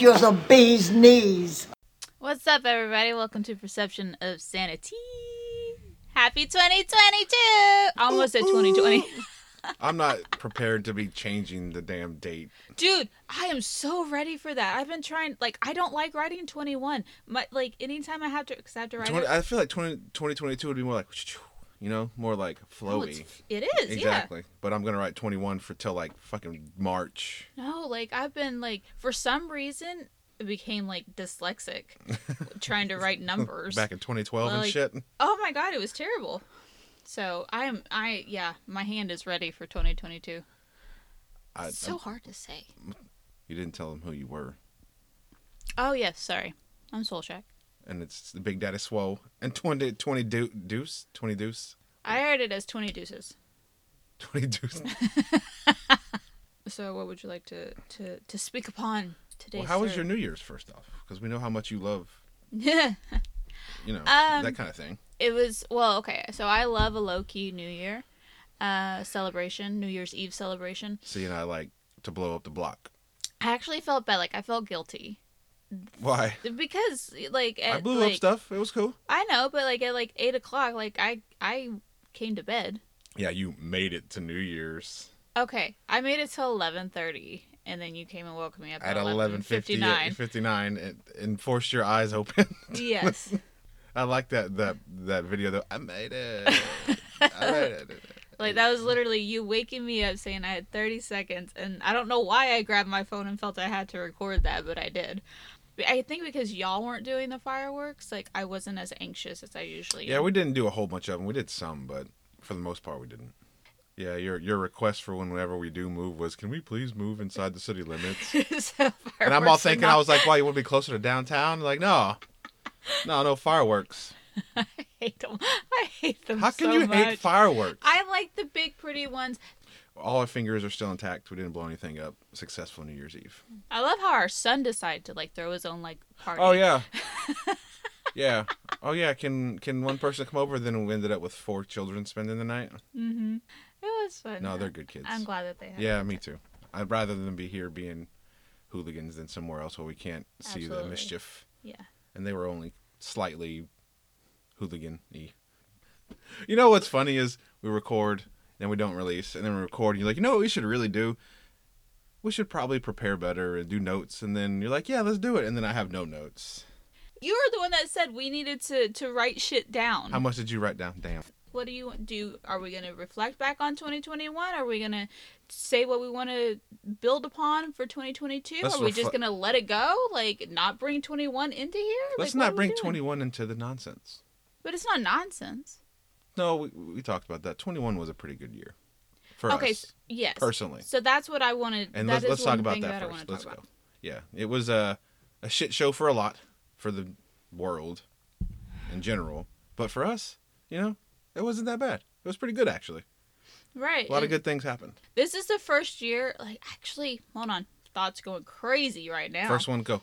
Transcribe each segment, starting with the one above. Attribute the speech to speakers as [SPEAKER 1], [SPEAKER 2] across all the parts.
[SPEAKER 1] think you're some bee's knees.
[SPEAKER 2] What's up, everybody? Welcome to Perception of Sanity. Happy 2022! Almost at 2020.
[SPEAKER 3] I'm not prepared to be changing the damn date.
[SPEAKER 2] Dude, I am so ready for that. I've been trying, like, I don't like writing 21. My, like, anytime I have to, cause I have to write
[SPEAKER 3] 20,
[SPEAKER 2] it.
[SPEAKER 3] I feel like 20, 2022 would be more like, you know, more like
[SPEAKER 2] Oh,
[SPEAKER 3] flowy.
[SPEAKER 2] it's, it is,
[SPEAKER 3] exactly. But I'm gonna write 21 for till like fucking March.
[SPEAKER 2] No, like, I've been, like, for some reason, it became, like, dyslexic trying to write numbers.
[SPEAKER 3] Back in 2012 and
[SPEAKER 2] Like-
[SPEAKER 3] shit.
[SPEAKER 2] Oh my god, it was terrible. So I'm I yeah, my hand is ready for 2022.
[SPEAKER 3] I,
[SPEAKER 2] It's so hard to say.
[SPEAKER 3] you didn't tell them who you were,
[SPEAKER 2] Oh yes, sorry. I'm Soul Shack.
[SPEAKER 3] And it's the Big Daddy Swole and 20 20 deu- deuce 20 deuce
[SPEAKER 2] I heard it as 20 deuces.
[SPEAKER 3] 20 deuce.
[SPEAKER 2] So what would you like to to to speak upon today?
[SPEAKER 3] well, how was your New Year's first off? Because we know how much you love,
[SPEAKER 2] Yeah.
[SPEAKER 3] you know,
[SPEAKER 2] Um,
[SPEAKER 3] that kind of thing.
[SPEAKER 2] it was well, okay. So I love a low key New Year uh celebration, New Year's Eve celebration.
[SPEAKER 3] See, and I like to blow up the block.
[SPEAKER 2] I actually felt bad like I felt guilty
[SPEAKER 3] Why?
[SPEAKER 2] because like
[SPEAKER 3] I blew
[SPEAKER 2] like,
[SPEAKER 3] up stuff. It was cool.
[SPEAKER 2] I know, but like at like eight o'clock, like I I came to bed.
[SPEAKER 3] Yeah, you made it to New Year's.
[SPEAKER 2] Okay, I made it till eleven thirty, and then you came and woke me up
[SPEAKER 3] at
[SPEAKER 2] at eleven fifty
[SPEAKER 3] 11:59
[SPEAKER 2] nine.
[SPEAKER 3] 59 and, and forced your eyes open.
[SPEAKER 2] Yes.
[SPEAKER 3] I like that that that video though. I made it. I made it.
[SPEAKER 2] Like that was literally you waking me up saying I had 30 seconds and I don't know why I grabbed my phone and felt I had to record that, but I did. I think because y'all weren't doing the fireworks, like I wasn't as anxious as I usually
[SPEAKER 3] Yeah,
[SPEAKER 2] am.
[SPEAKER 3] we didn't do a whole bunch of them. We did some, but for the most part, we didn't. Yeah, your your request for whenever we do move was, can we please move inside the city limits?
[SPEAKER 2] so
[SPEAKER 3] And I'm all thinking, I was like, why you want to be closer to downtown? Like, no, no, no fireworks.
[SPEAKER 2] I hate them. I hate them
[SPEAKER 3] How can
[SPEAKER 2] so
[SPEAKER 3] you
[SPEAKER 2] much.
[SPEAKER 3] hate fireworks?
[SPEAKER 2] I like the big pretty ones.
[SPEAKER 3] All our fingers are still intact. We didn't blow anything up. Successful New Year's Eve.
[SPEAKER 2] I love how our son decided to like throw his own like party.
[SPEAKER 3] Oh yeah. yeah. Oh yeah. Can can one person come over? Then we ended up with four children spending the night.
[SPEAKER 2] Mm-hmm. It was fun.
[SPEAKER 3] No, they're good kids.
[SPEAKER 2] I'm glad that they have.
[SPEAKER 3] Yeah, me too. I'd rather them be here being hooligans than somewhere else where we can't see the mischief.
[SPEAKER 2] Yeah.
[SPEAKER 3] And they were only slightly hooligan-y. You know what's funny is we record, then we don't release, and then we record, and you're like, you know what we should really do? We should probably prepare better and do notes, and then you're like, yeah, let's do it, and then I have no notes.
[SPEAKER 2] You were the one that said we needed to to write shit down.
[SPEAKER 3] How much did you write down? Damn.
[SPEAKER 2] what do you do? Are we going to reflect back on 2021? Are we going to say what we want to build upon for 2022?
[SPEAKER 3] Let's
[SPEAKER 2] Are we just going to let it go? Like not bring 21 into here?
[SPEAKER 3] Let's
[SPEAKER 2] Like,
[SPEAKER 3] not bring 21 into the nonsense.
[SPEAKER 2] But it's not nonsense.
[SPEAKER 3] No, we, we talked about that. 21 was a pretty good year for
[SPEAKER 2] okay.
[SPEAKER 3] us
[SPEAKER 2] s- yes.
[SPEAKER 3] personally.
[SPEAKER 2] So that's what I wanted.
[SPEAKER 3] And
[SPEAKER 2] that
[SPEAKER 3] let's, let's talk about
[SPEAKER 2] thing
[SPEAKER 3] that first. Let's go.
[SPEAKER 2] about.
[SPEAKER 3] Yeah, it was a a shit show for a lot for the world in general, but for us, you know, it wasn't that bad. It was pretty good actually.
[SPEAKER 2] Right.
[SPEAKER 3] A lot of good things happened.
[SPEAKER 2] This is the first year. Like actually, hold on. Thoughts going crazy right now.
[SPEAKER 3] First one, go.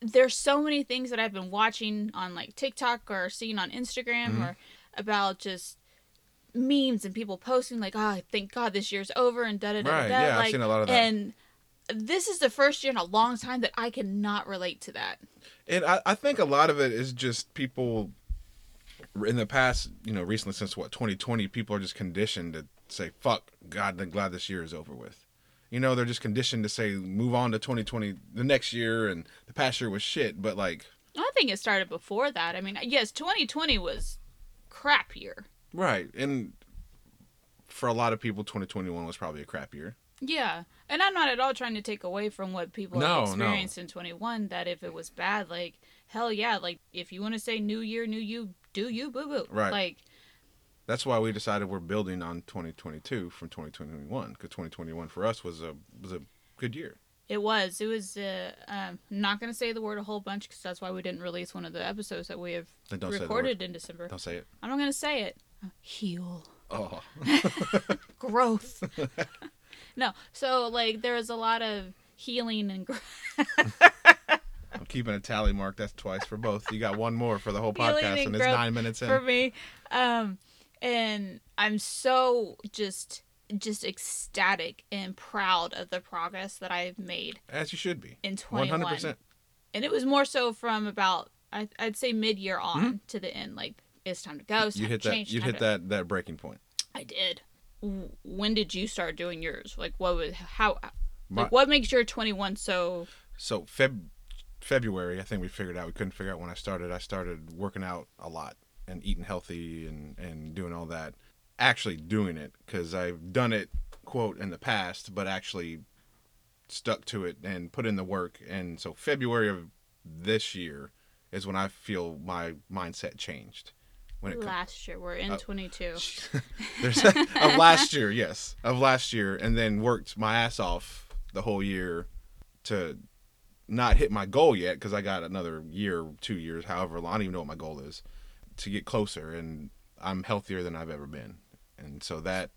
[SPEAKER 2] there's so many things that I've been watching on like TikTok or seeing on Instagram
[SPEAKER 3] Mhm.
[SPEAKER 2] or about just memes and people posting like, "Oh, thank God this year's over," and da da da
[SPEAKER 3] Right?
[SPEAKER 2] da.
[SPEAKER 3] Yeah,
[SPEAKER 2] like,
[SPEAKER 3] I've seen a lot of that.
[SPEAKER 2] And this is the first year in a long time that I cannot relate to that.
[SPEAKER 3] And I, I think a lot of it is just people in the past, you know, recently since what 2020, people are just conditioned to say, "Fuck, God, I'm glad this year is over with." You know, they're just conditioned to say, "Move on to 2020, the next year," and the past year was shit. But like,
[SPEAKER 2] I think it started before that. I mean, yes, 2020 was crap year.
[SPEAKER 3] right, and for a lot of people, 2021 was probably a crap year.
[SPEAKER 2] Yeah, and I'm not at all trying to take away from what people
[SPEAKER 3] No,
[SPEAKER 2] have
[SPEAKER 3] no.
[SPEAKER 2] experienced in 21. That if it was bad, like hell yeah, like if you want to say New Year, New You, do you, boo boo.
[SPEAKER 3] Right.
[SPEAKER 2] Like
[SPEAKER 3] That's why we decided we're building on 2022 from 2021 because 2021 for us was a was a good year.
[SPEAKER 2] It was. It was. Uh, um, not gonna say the word a whole bunch because that's why we didn't release one of the episodes that we have
[SPEAKER 3] Then don't say the
[SPEAKER 2] recorded in December.
[SPEAKER 3] Don't say it.
[SPEAKER 2] I'm not gonna say it. Heal
[SPEAKER 3] Oh,
[SPEAKER 2] growth. no. So like there was a lot of healing and growth.
[SPEAKER 3] I'm keeping a tally mark. That's twice for both. You got one more for the whole
[SPEAKER 2] Healing
[SPEAKER 3] podcast,
[SPEAKER 2] and
[SPEAKER 3] and it's
[SPEAKER 2] growth
[SPEAKER 3] nine minutes in.
[SPEAKER 2] for me. Um, and I'm so just just ecstatic and proud of the progress that I've made
[SPEAKER 3] As you should be.
[SPEAKER 2] in 21.
[SPEAKER 3] hundred percent.
[SPEAKER 2] And it was more so from about I, I'd say mid year on to the end. Like it's time to go. It's
[SPEAKER 3] Mm-hmm. You hit that.
[SPEAKER 2] change.
[SPEAKER 3] You hit
[SPEAKER 2] to-
[SPEAKER 3] that that breaking point.
[SPEAKER 2] I did. When did you start doing yours? Like what was how?
[SPEAKER 3] My-
[SPEAKER 2] Like what makes your 21 so?
[SPEAKER 3] So Feb February, I think we figured out we couldn't figure out when I started. I started working out a lot and eating healthy and and doing all that. Actually doing it because I've done it quote in the past, but actually stuck to it and put in the work. And so February of this year is when I feel my mindset changed. When it
[SPEAKER 2] Last year we're in
[SPEAKER 3] Oh.
[SPEAKER 2] 22.
[SPEAKER 3] there's of last year, yes, of last year, and then worked my ass off the whole year to not hit my goal yet because I got another year, two years, however long. I don't even know what my goal is to get closer, and I'm healthier than I've ever been, and so that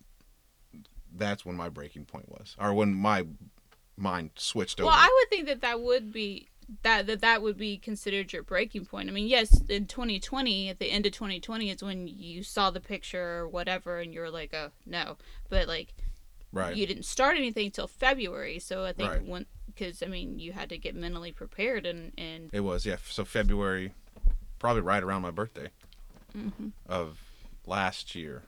[SPEAKER 3] that's when my breaking point was, or when my mind switched over.
[SPEAKER 2] Well, I would think that that would be that that that would be considered your breaking point. I mean, yes, in 2020, at the end of 2020, it's when you saw the picture or whatever, and you're like, oh no, but like
[SPEAKER 3] right,
[SPEAKER 2] you didn't start anything till February. So I think
[SPEAKER 3] Right.
[SPEAKER 2] when because I mean you had to get mentally prepared and and
[SPEAKER 3] it was yeah. So February, probably right around my birthday
[SPEAKER 2] mm-hmm,
[SPEAKER 3] of last year,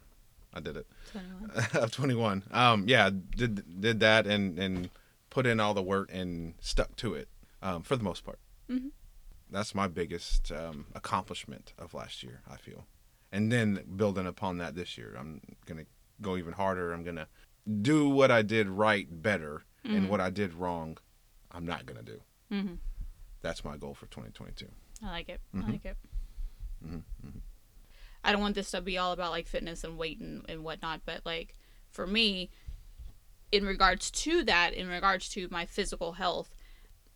[SPEAKER 3] I did it.
[SPEAKER 2] 21.
[SPEAKER 3] of 21 um yeah did did that and and put in all the work and stuck to it um for the most part
[SPEAKER 2] Mhm.
[SPEAKER 3] that's my biggest um accomplishment of last year i feel and then building upon that this year i'm gonna go even harder i'm gonna do what i did right better and
[SPEAKER 2] Mhm.
[SPEAKER 3] what i did wrong i'm not gonna do
[SPEAKER 2] Mhm.
[SPEAKER 3] that's my goal for 2022
[SPEAKER 2] I like it. I like it. I don't want this to be all about like fitness and weight and, and whatnot, but like for me, in regards to that, in regards to my physical health,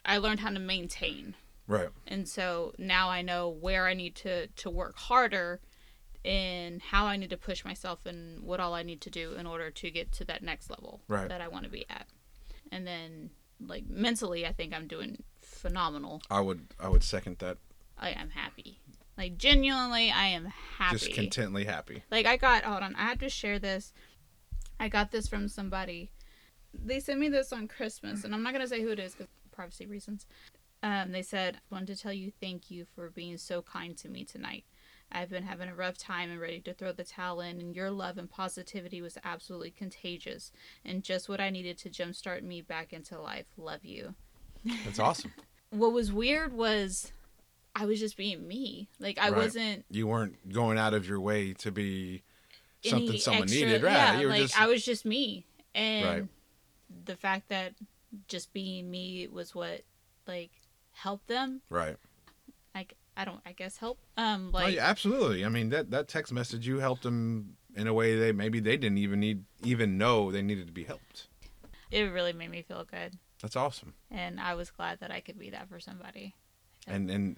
[SPEAKER 2] I learned how to maintain.
[SPEAKER 3] right
[SPEAKER 2] And so now I know where I need to, to work harder and how I need to push myself and what all I need to do in order to get to that next level
[SPEAKER 3] Right.
[SPEAKER 2] that I want to be at. And then like mentally I think I'm doing phenomenal.
[SPEAKER 3] i would i would second that
[SPEAKER 2] I am happy. Like genuinely I am happy.
[SPEAKER 3] just contently happy
[SPEAKER 2] Like I got hold on, I have to share this. I got this from somebody. They sent me this on Christmas, and I'm not gonna say who it is because privacy reasons. Um, they said, I "Wanted to tell you thank you for being so kind to me tonight. I've been having a rough time and ready to throw the towel in, and your love and positivity was absolutely contagious, and just what I needed to jumpstart me back into life. Love you."
[SPEAKER 3] that's awesome
[SPEAKER 2] What was weird was, I was just being me. Like I
[SPEAKER 3] Right.
[SPEAKER 2] wasn't
[SPEAKER 3] you weren't going out of your way to be something someone
[SPEAKER 2] extra-
[SPEAKER 3] needed, right?
[SPEAKER 2] Yeah, like
[SPEAKER 3] just
[SPEAKER 2] I was just me, and
[SPEAKER 3] Right.
[SPEAKER 2] the fact that just being me was what like helped them.
[SPEAKER 3] right.
[SPEAKER 2] Like I don't, I guess help. Um,
[SPEAKER 3] oh,
[SPEAKER 2] like
[SPEAKER 3] yeah, absolutely. I mean that that text message you helped them in a way they maybe they didn't even need even know they needed to be helped.
[SPEAKER 2] it really made me feel good,
[SPEAKER 3] That's awesome.
[SPEAKER 2] and I was glad that I could be that for somebody,
[SPEAKER 3] And and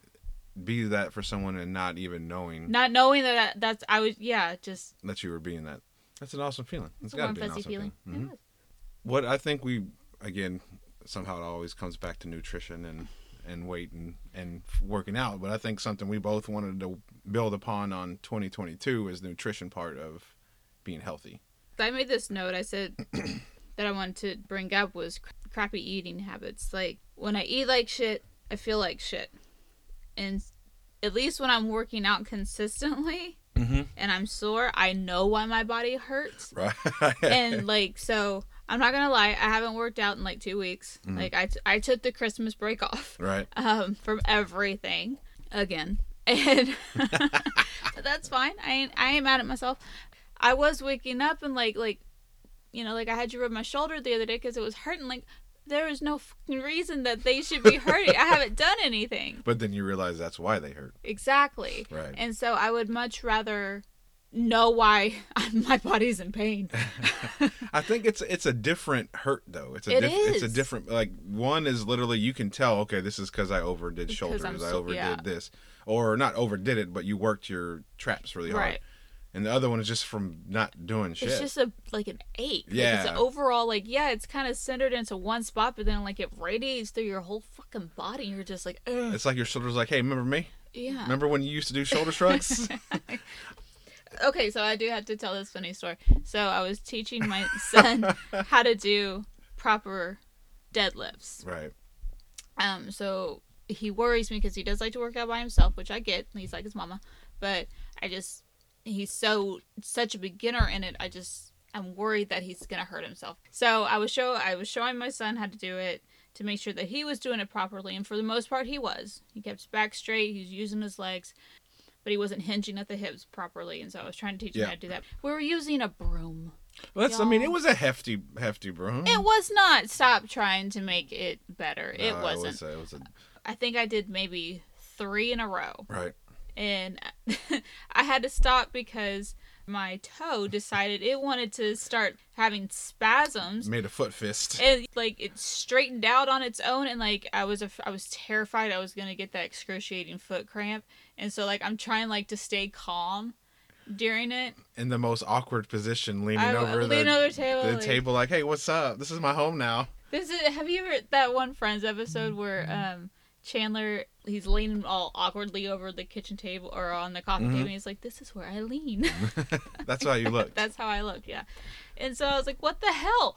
[SPEAKER 3] be that for someone and not even knowing
[SPEAKER 2] not knowing that that's I was yeah just
[SPEAKER 3] that you were being that. That's an awesome feeling. It's
[SPEAKER 2] a
[SPEAKER 3] got to be an awesome
[SPEAKER 2] feeling.
[SPEAKER 3] feeling. Mhm.
[SPEAKER 2] was.
[SPEAKER 3] What I think we again somehow it always comes back to nutrition and and weight and and working out, but I think something we both wanted to build upon on 2022 is the nutrition part of being healthy.
[SPEAKER 2] I made this note. I said that I wanted to bring up was cr- crappy eating habits. Like when I eat like shit, I feel like shit, and at least when I'm working out consistently
[SPEAKER 3] Mhm.
[SPEAKER 2] and I'm sore, I know why my body hurts.
[SPEAKER 3] Right.
[SPEAKER 2] and like so, I'm not gonna lie, I haven't worked out in like two weeks.
[SPEAKER 3] Mhm.
[SPEAKER 2] Like I, t- I took the Christmas break off
[SPEAKER 3] right.
[SPEAKER 2] um, from everything again, and that's fine. I ain't I ain't mad at myself. I was waking up and like like, you know, like I had to rub my shoulder the other day because it was hurting. Like there is no fucking reason that they should be hurting. I haven't done anything
[SPEAKER 3] But then you realize that's why they hurt.
[SPEAKER 2] exactly,
[SPEAKER 3] Right.
[SPEAKER 2] and so I would much rather know why my body's in pain.
[SPEAKER 3] I think it's it's a different hurt though. It's a
[SPEAKER 2] It
[SPEAKER 3] diff- it's a different like one is literally you can tell okay this is because I overdid
[SPEAKER 2] Because
[SPEAKER 3] shoulders
[SPEAKER 2] I'm
[SPEAKER 3] I overdid
[SPEAKER 2] yeah.
[SPEAKER 3] this or not overdid it but you worked your traps really hard
[SPEAKER 2] Right.
[SPEAKER 3] And the other one is just from not doing shit.
[SPEAKER 2] It's just a like an ache. Like, it's an overall like yeah, it's kind of centered into one spot, but then like it radiates through your whole fucking body. You're just like, Ugh.
[SPEAKER 3] It's like your shoulders like hey remember me
[SPEAKER 2] yeah.
[SPEAKER 3] remember when you used to do shoulder shrugs
[SPEAKER 2] Okay, so I do have to tell this funny story. So I was teaching my son how to do proper deadlifts.
[SPEAKER 3] Right.
[SPEAKER 2] Um, so he worries me because he does like to work out by himself, which I get. He's like his mama, but I just he's so such a beginner in it. I just I'm worried that he's gonna hurt himself. So I was show I was showing my son how to do it to make sure that he was doing it properly, and for the most part, he was. He kept his back straight. He was using his legs, but he wasn't hinging at the hips properly. And so I was trying to teach him
[SPEAKER 3] Yeah.
[SPEAKER 2] how to do that. We were using a broom.
[SPEAKER 3] Well, that's, I mean, it was a hefty, hefty broom.
[SPEAKER 2] It was not. Stop trying to make it better. It
[SPEAKER 3] No,
[SPEAKER 2] wasn't.
[SPEAKER 3] was a- it was a,
[SPEAKER 2] I think I did maybe three in a row.
[SPEAKER 3] right.
[SPEAKER 2] and I had to stop because my toe decided it wanted to start having spasms
[SPEAKER 3] Made a foot fist.
[SPEAKER 2] and like it straightened out on its own and like I was af- I was terrified I was going to get that excruciating foot cramp and so like I'm trying like to stay calm during it
[SPEAKER 3] in the most awkward position, leaning
[SPEAKER 2] I
[SPEAKER 3] over
[SPEAKER 2] lean
[SPEAKER 3] the,
[SPEAKER 2] over the table
[SPEAKER 3] the
[SPEAKER 2] like-
[SPEAKER 3] table, like, "Hey, what's up? This is my home now."
[SPEAKER 2] This is have you ever that one Friends episode where um Chandler he's leaning all awkwardly over the kitchen table or on the coffee
[SPEAKER 3] Mhm.
[SPEAKER 2] table and he's like this is where I lean
[SPEAKER 3] That's how you look.
[SPEAKER 2] That's how I looked, yeah. And so I was like, what the hell?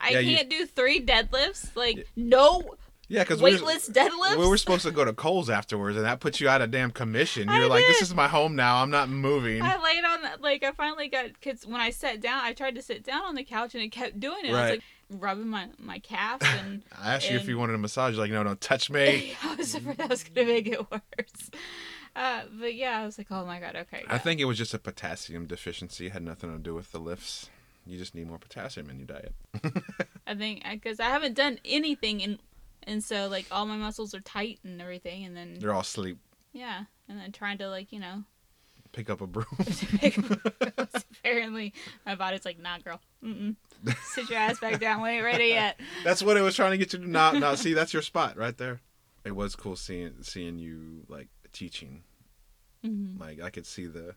[SPEAKER 2] I
[SPEAKER 3] Yeah,
[SPEAKER 2] can't do three deadlifts? Like, no
[SPEAKER 3] yeah, because we,
[SPEAKER 2] weightless deadlifts?
[SPEAKER 3] we were supposed to go to Kohl's afterwards, and that puts you out of damn commission.
[SPEAKER 2] I
[SPEAKER 3] You're like, "This is my home now. I'm not moving."
[SPEAKER 2] I laid on like, I finally got, because when I sat down, I tried to sit down on the couch and it kept doing it. I was
[SPEAKER 3] Right.
[SPEAKER 2] like, rubbing my, my calf and
[SPEAKER 3] I asked you if you wanted a massage. You're like, "No, don't touch me."
[SPEAKER 2] I was afraid that was going to make it worse. Uh, but yeah, I was like, oh my god, okay.
[SPEAKER 3] I think it was just a potassium deficiency. It had nothing to do with the lifts. You just need more potassium in your diet.
[SPEAKER 2] I think, because I haven't done anything and and so, like, all my muscles are tight and everything, and then,
[SPEAKER 3] They're all asleep.
[SPEAKER 2] yeah, and then trying to, like, you know,
[SPEAKER 3] Pick up a broom.
[SPEAKER 2] Apparently, my body's like, nah, girl. Mm-mm. Sit your ass back down. We ain't ready yet.
[SPEAKER 3] that's what it was trying to get you to not not see. That's your spot right there. It was cool seeing seeing you like teaching.
[SPEAKER 2] Mm-hmm.
[SPEAKER 3] Like I could see the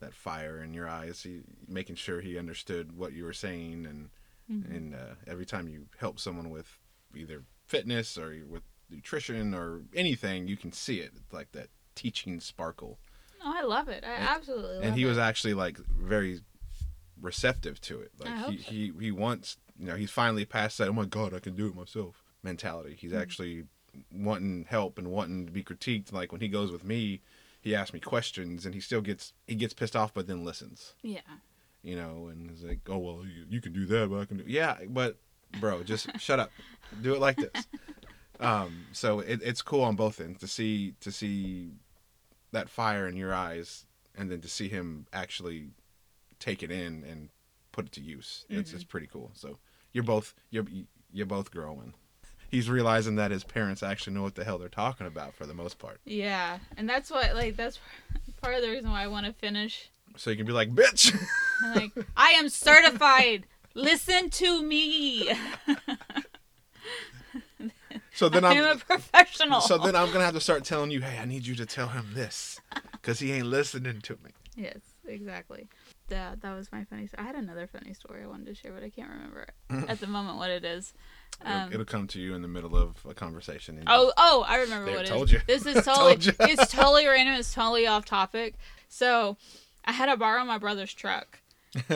[SPEAKER 3] that fire in your eyes, he, making sure he understood what you were saying, and
[SPEAKER 2] Mm-hmm.
[SPEAKER 3] and uh, every time you help someone with either fitness or with nutrition or anything, you can see it. It's like that teaching sparkle.
[SPEAKER 2] Oh, I love it. I
[SPEAKER 3] And-
[SPEAKER 2] absolutely love
[SPEAKER 3] and he
[SPEAKER 2] it.
[SPEAKER 3] was actually like very receptive to it. Like
[SPEAKER 2] hope
[SPEAKER 3] he,
[SPEAKER 2] so.
[SPEAKER 3] he he wants you know he's finally past that. Oh my god, I can do it myself mentality. He's
[SPEAKER 2] Mm-hmm.
[SPEAKER 3] actually wanting help and wanting to be critiqued. Like when he goes with me, he asks me questions and he still gets he gets pissed off, but then listens.
[SPEAKER 2] yeah.
[SPEAKER 3] You know, and he's like, oh well, you, you can do that, but I can do yeah, but bro, just shut up, do it like this. Um, so it, it's cool on both ends to see to see that fire in your eyes, and then to see him actually take it in and put it to use. It's
[SPEAKER 2] Mm-hmm.
[SPEAKER 3] it's pretty cool. So you're both you're you're both growing. He's realizing that his parents actually know what the hell they're talking about for the most part.
[SPEAKER 2] Yeah. And that's what, like, that's part of the reason why I want to finish.
[SPEAKER 3] So you can be like, bitch.
[SPEAKER 2] Like, I am certified. Listen to me.
[SPEAKER 3] so then
[SPEAKER 2] I'm
[SPEAKER 3] I'm
[SPEAKER 2] a professional.
[SPEAKER 3] so then I'm gonna have to start telling you, hey, I need you to tell him this, because he ain't listening to me.
[SPEAKER 2] Yes, exactly. That that was my funny story. I had another funny story I wanted to share, but I can't remember at the moment what it is.
[SPEAKER 3] It'll,
[SPEAKER 2] Um,
[SPEAKER 3] it'll come to you in the middle of a conversation.
[SPEAKER 2] Oh, oh, I remember what it is.
[SPEAKER 3] told you.
[SPEAKER 2] This is totally, it's totally random. It's totally off topic. So, I had to borrow my brother's truck.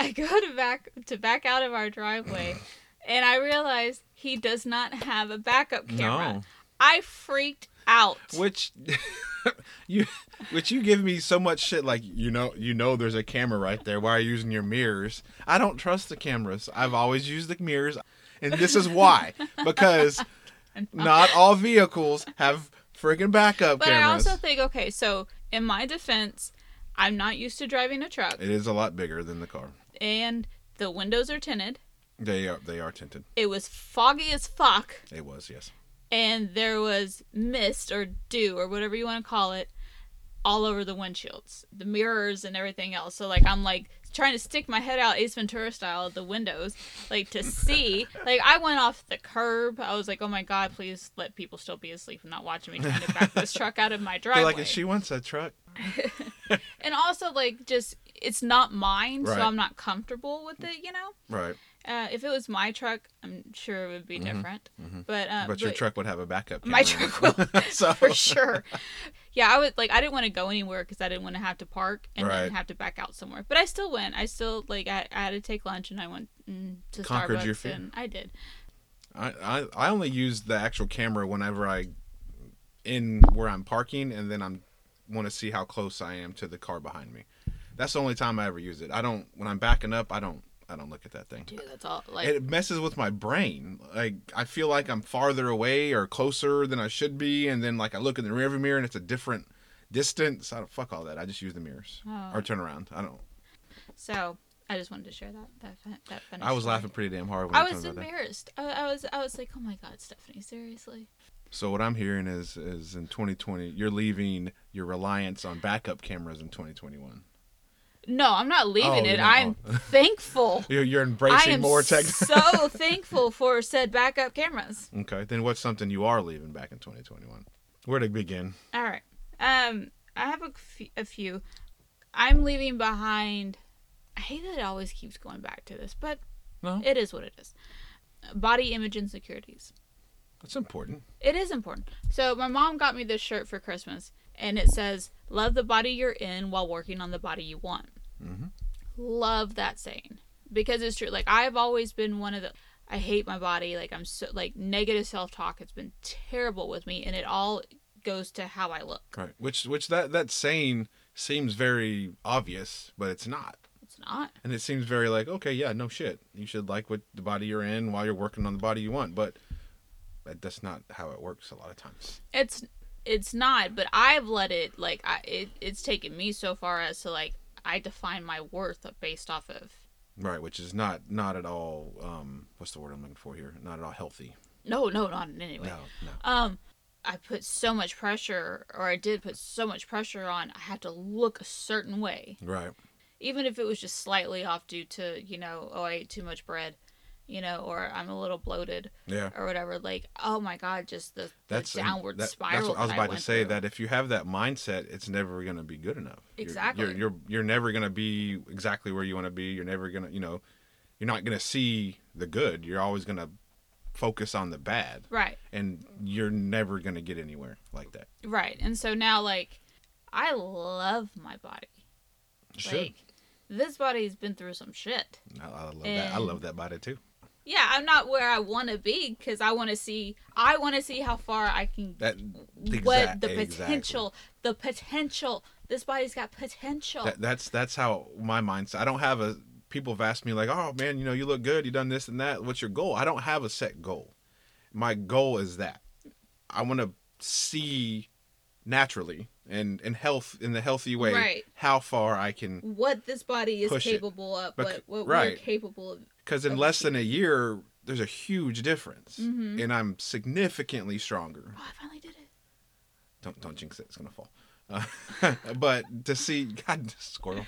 [SPEAKER 2] I go to back to back out of our driveway, and I realized he does not have a backup camera.
[SPEAKER 3] No.
[SPEAKER 2] I freaked out.
[SPEAKER 3] which you which you give me so much shit like you know you know there's a camera right there. Why are you using your mirrors? I don't trust the cameras. I've always used the mirrors and this is why. Because not all vehicles have friggin' backup
[SPEAKER 2] But I also think, okay, so in my defense, I'm not used to driving a truck,
[SPEAKER 3] it is a lot bigger than the car.
[SPEAKER 2] And the windows are tinted.
[SPEAKER 3] they are they are tinted.
[SPEAKER 2] It was foggy as fuck.
[SPEAKER 3] it was yes
[SPEAKER 2] and there was mist or dew or whatever you want to call it all over the windshields, the mirrors and everything else. So like I'm like trying to stick my head out Ace Ventura style at the windows, like to see. like I went off the curb. I was like, oh my god, please let people still be asleep and not watching me trying to back this truck out of my
[SPEAKER 3] They're
[SPEAKER 2] driveway.
[SPEAKER 3] like if she wants a truck
[SPEAKER 2] and also like just it's not mine,
[SPEAKER 3] Right.
[SPEAKER 2] so I'm not comfortable with it. You know.
[SPEAKER 3] right
[SPEAKER 2] Uh, if it was my truck, I'm sure it would be different. But uh,
[SPEAKER 3] Mm-hmm. but your truck would have a backup camera
[SPEAKER 2] my truck will
[SPEAKER 3] so
[SPEAKER 2] for sure. yeah, I would like I didn't want to go anywhere because I didn't want to have to park and
[SPEAKER 3] Right.
[SPEAKER 2] then have to back out somewhere. But I still went. I still like I, I had to take lunch and I went mm, to
[SPEAKER 3] Conquered
[SPEAKER 2] Starbucks
[SPEAKER 3] your fear.
[SPEAKER 2] and I did.
[SPEAKER 3] I, I I only use the actual camera whenever I in where I'm parking and then I'm want to see how close I am to the car behind me. That's the only time I ever use it. I don't when I'm backing up. I don't I don't look at that thing.
[SPEAKER 2] Dude, that's all. Like
[SPEAKER 3] It messes with my brain. Like I feel like I'm farther away or closer than I should be, and then like I look in the rearview mirror and it's a different distance. I don't fuck all that. I just use the mirrors
[SPEAKER 2] Oh.
[SPEAKER 3] or turn around. I don't.
[SPEAKER 2] so. I just wanted to share that that that.
[SPEAKER 3] I was
[SPEAKER 2] story.
[SPEAKER 3] laughing pretty damn hard when
[SPEAKER 2] I was
[SPEAKER 3] told about that.
[SPEAKER 2] embarrassed. I, I was I was like, oh my god, Stephanie, seriously.
[SPEAKER 3] So what I'm hearing is is in 2020 you're leaving your reliance on backup cameras in 2021.
[SPEAKER 2] No, I'm not leaving
[SPEAKER 3] Oh,
[SPEAKER 2] it.
[SPEAKER 3] no.
[SPEAKER 2] I'm thankful.
[SPEAKER 3] You're, you're embracing more tech.
[SPEAKER 2] so thankful for said backup cameras.
[SPEAKER 3] okay, then what's something you are leaving back in 2021? Where to begin?
[SPEAKER 2] All right. Um, I have a, f- a few. I'm leaving behind. I hate that it always keeps going back to this, but
[SPEAKER 3] No,
[SPEAKER 2] it is what it is. Body image insecurities.
[SPEAKER 3] that's important.
[SPEAKER 2] It is important. So my mom got me this shirt for Christmas, and it says, "Love the body you're in while working on the body you want."
[SPEAKER 3] Mhm.
[SPEAKER 2] Love that saying because it's true. Like I've always been one of the. I hate my body. Like I'm so like negative self talk. It's been terrible with me, and it all goes to how I look.
[SPEAKER 3] Right. Which which that that saying seems very obvious, but it's not.
[SPEAKER 2] It's not.
[SPEAKER 3] And it seems very like, okay, yeah, no shit. You should like what the body you're in while you're working on the body you want, but that's not how it works a lot of times.
[SPEAKER 2] It's it's not. But I've let it like I it, it's taken me so far as to like I define my worth based off of
[SPEAKER 3] Right, which is not not at all um what's the word I'm looking for here? Not at all healthy.
[SPEAKER 2] no no not in any way.
[SPEAKER 3] No, no.
[SPEAKER 2] um i put so much pressure or i did put so much pressure on i had to look a certain way
[SPEAKER 3] Right.
[SPEAKER 2] even if it was just slightly off due to you know oh i ate too much bread you know or i'm a little bloated
[SPEAKER 3] Yeah.
[SPEAKER 2] or whatever like oh my god just the, the
[SPEAKER 3] That's and
[SPEAKER 2] downward
[SPEAKER 3] that-
[SPEAKER 2] spiral
[SPEAKER 3] That's what I was about to say.
[SPEAKER 2] through.
[SPEAKER 3] That if you have that mindset, it's never going to be good enough. You're-
[SPEAKER 2] Exactly.
[SPEAKER 3] You're you're you're, never going to be exactly where you want to be. You're never going to you know, you're not going to see the good. You're always going to focus on the bad,
[SPEAKER 2] right
[SPEAKER 3] and you're never going to get anywhere like that.
[SPEAKER 2] right and so now like i love my body
[SPEAKER 3] should.
[SPEAKER 2] like this body's been through some shit
[SPEAKER 3] I, I love that. I love that body too.
[SPEAKER 2] Yeah i'm not where i want to be because i want to see i want to see how far i can
[SPEAKER 3] That
[SPEAKER 2] what
[SPEAKER 3] exact-
[SPEAKER 2] the
[SPEAKER 3] exactly.
[SPEAKER 2] potential the potential this body's got potential
[SPEAKER 3] That, that's that's how my mindset. I don't have a. People have asked me like, "Oh man, you know, you look good. You done this and that. What's your goal?" I don't have a set goal. My goal is that I want to see naturally and and health in the healthy way
[SPEAKER 2] Right.
[SPEAKER 3] how far I can.
[SPEAKER 2] what this body is
[SPEAKER 3] Push it.
[SPEAKER 2] capable of
[SPEAKER 3] Bec-
[SPEAKER 2] what, what we're capable of
[SPEAKER 3] Because in
[SPEAKER 2] Of
[SPEAKER 3] less than a year, there's a huge difference,
[SPEAKER 2] Mhm.
[SPEAKER 3] and I'm significantly stronger.
[SPEAKER 2] oh i finally did it
[SPEAKER 3] Don't don't jinx it. It's gonna fall. Uh, but to see, God, squirrel.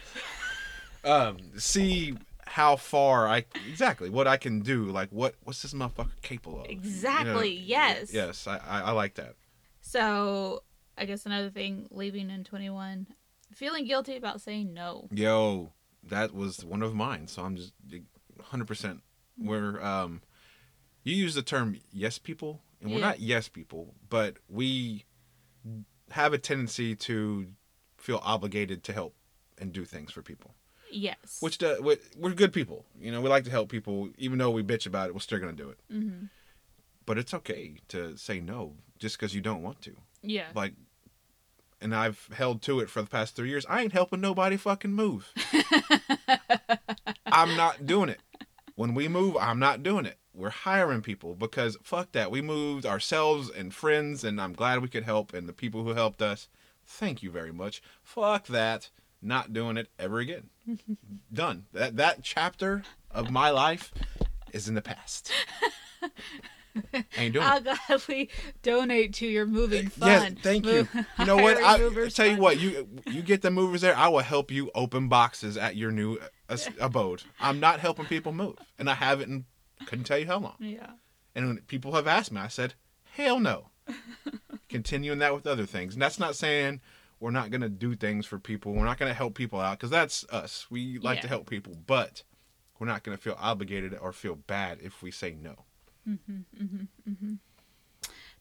[SPEAKER 3] Um, see how far I exactly what I can do. Like what what's this motherfucker capable of? You know?
[SPEAKER 2] Exactly, yes.
[SPEAKER 3] Yes, I, I I like that.
[SPEAKER 2] so i guess another thing leaving in 21 feeling guilty about saying no
[SPEAKER 3] Yo, that was one of mine. So I'm just 100. percent We're um, you use the term yes people, and we're
[SPEAKER 2] Yeah.
[SPEAKER 3] not yes people, but we have a tendency to feel obligated to help and do things for people.
[SPEAKER 2] yes
[SPEAKER 3] Which do, we- we're good people, you know. We like to help people, even though we bitch about it. We're still gonna do it.
[SPEAKER 2] hmm
[SPEAKER 3] But it's okay to say no just because you don't want to.
[SPEAKER 2] yeah
[SPEAKER 3] Like, and I've held to it for the past three years. I ain't helping nobody fucking move. I'm not doing it. When we move, I'm not doing it. We're hiring people because fuck that. We moved ourselves and friends, and I'm glad we could help. And the people who helped us, thank you very much. Fuck that. Not doing it ever again. Done. That that chapter of my life is in the past. Ain't doing it.
[SPEAKER 2] I'll gladly donate to your moving fund.
[SPEAKER 3] Yes, thank
[SPEAKER 2] Move-
[SPEAKER 3] you. You know what? I
[SPEAKER 2] movers
[SPEAKER 3] tell you what. You you get the movers there. I will help you open boxes at your new uh, abode. I'm not helping people move, and I haven't. In, couldn't tell you how long.
[SPEAKER 2] Yeah.
[SPEAKER 3] And when people have asked me, I said, "Hell no." Continuing that with other things, and that's not saying we're not going to do things for people. We're not going to help people out because that's us. We like to help people, but we're not going to feel obligated or feel bad if we say no.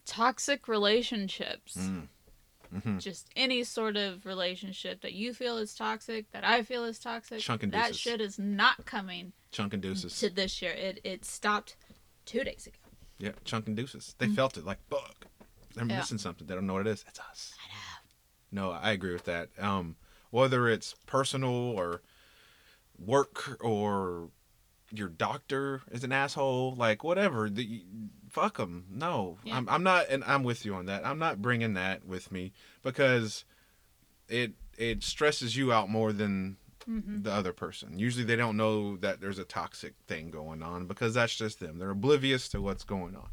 [SPEAKER 2] Toxic relationships.
[SPEAKER 3] Mm. Mhm.
[SPEAKER 2] just any sort of relationship that you feel is toxic, that I feel is toxic,
[SPEAKER 3] Chunk
[SPEAKER 2] and
[SPEAKER 3] deuces.
[SPEAKER 2] That shit is not coming
[SPEAKER 3] Chunk and deuces.
[SPEAKER 2] to this year. It it stopped two days ago.
[SPEAKER 3] Yeah, chunk and deuces. They felt it like fuck. They're
[SPEAKER 2] Mm-hmm. Yeah.
[SPEAKER 3] missing something. They don't know what it is. It's us. I know. No, I agree with that. Um, whether it's personal or work or your doctor is an asshole, like whatever. The, fuck them. No,
[SPEAKER 2] Yeah.
[SPEAKER 3] I'm. I'm not, and I'm with you on that. I'm not bringing that with me because it it stresses you out more than
[SPEAKER 2] Mm-hmm.
[SPEAKER 3] the other person. Usually they don't know that there's a toxic thing going on because that's just them. They're oblivious to what's going on.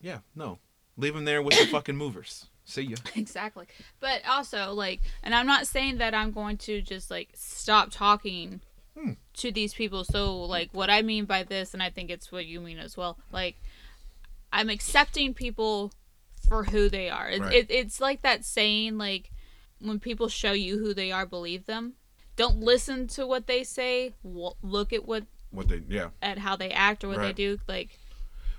[SPEAKER 3] Yeah, no. Leave them there with the fucking movers. See ya.
[SPEAKER 2] Exactly. But also, like, and I'm not saying that I'm going to just, like, stop talking. To these people. So, like, what I mean by this, and I think it's what you mean as well, like, I'm accepting people for who they are. It,
[SPEAKER 3] Right.
[SPEAKER 2] it, it's like that saying, like, when people show you who they are, believe them. Don't listen to what they say. Look at what
[SPEAKER 3] What they yeah.
[SPEAKER 2] at how they act or what they do. Like,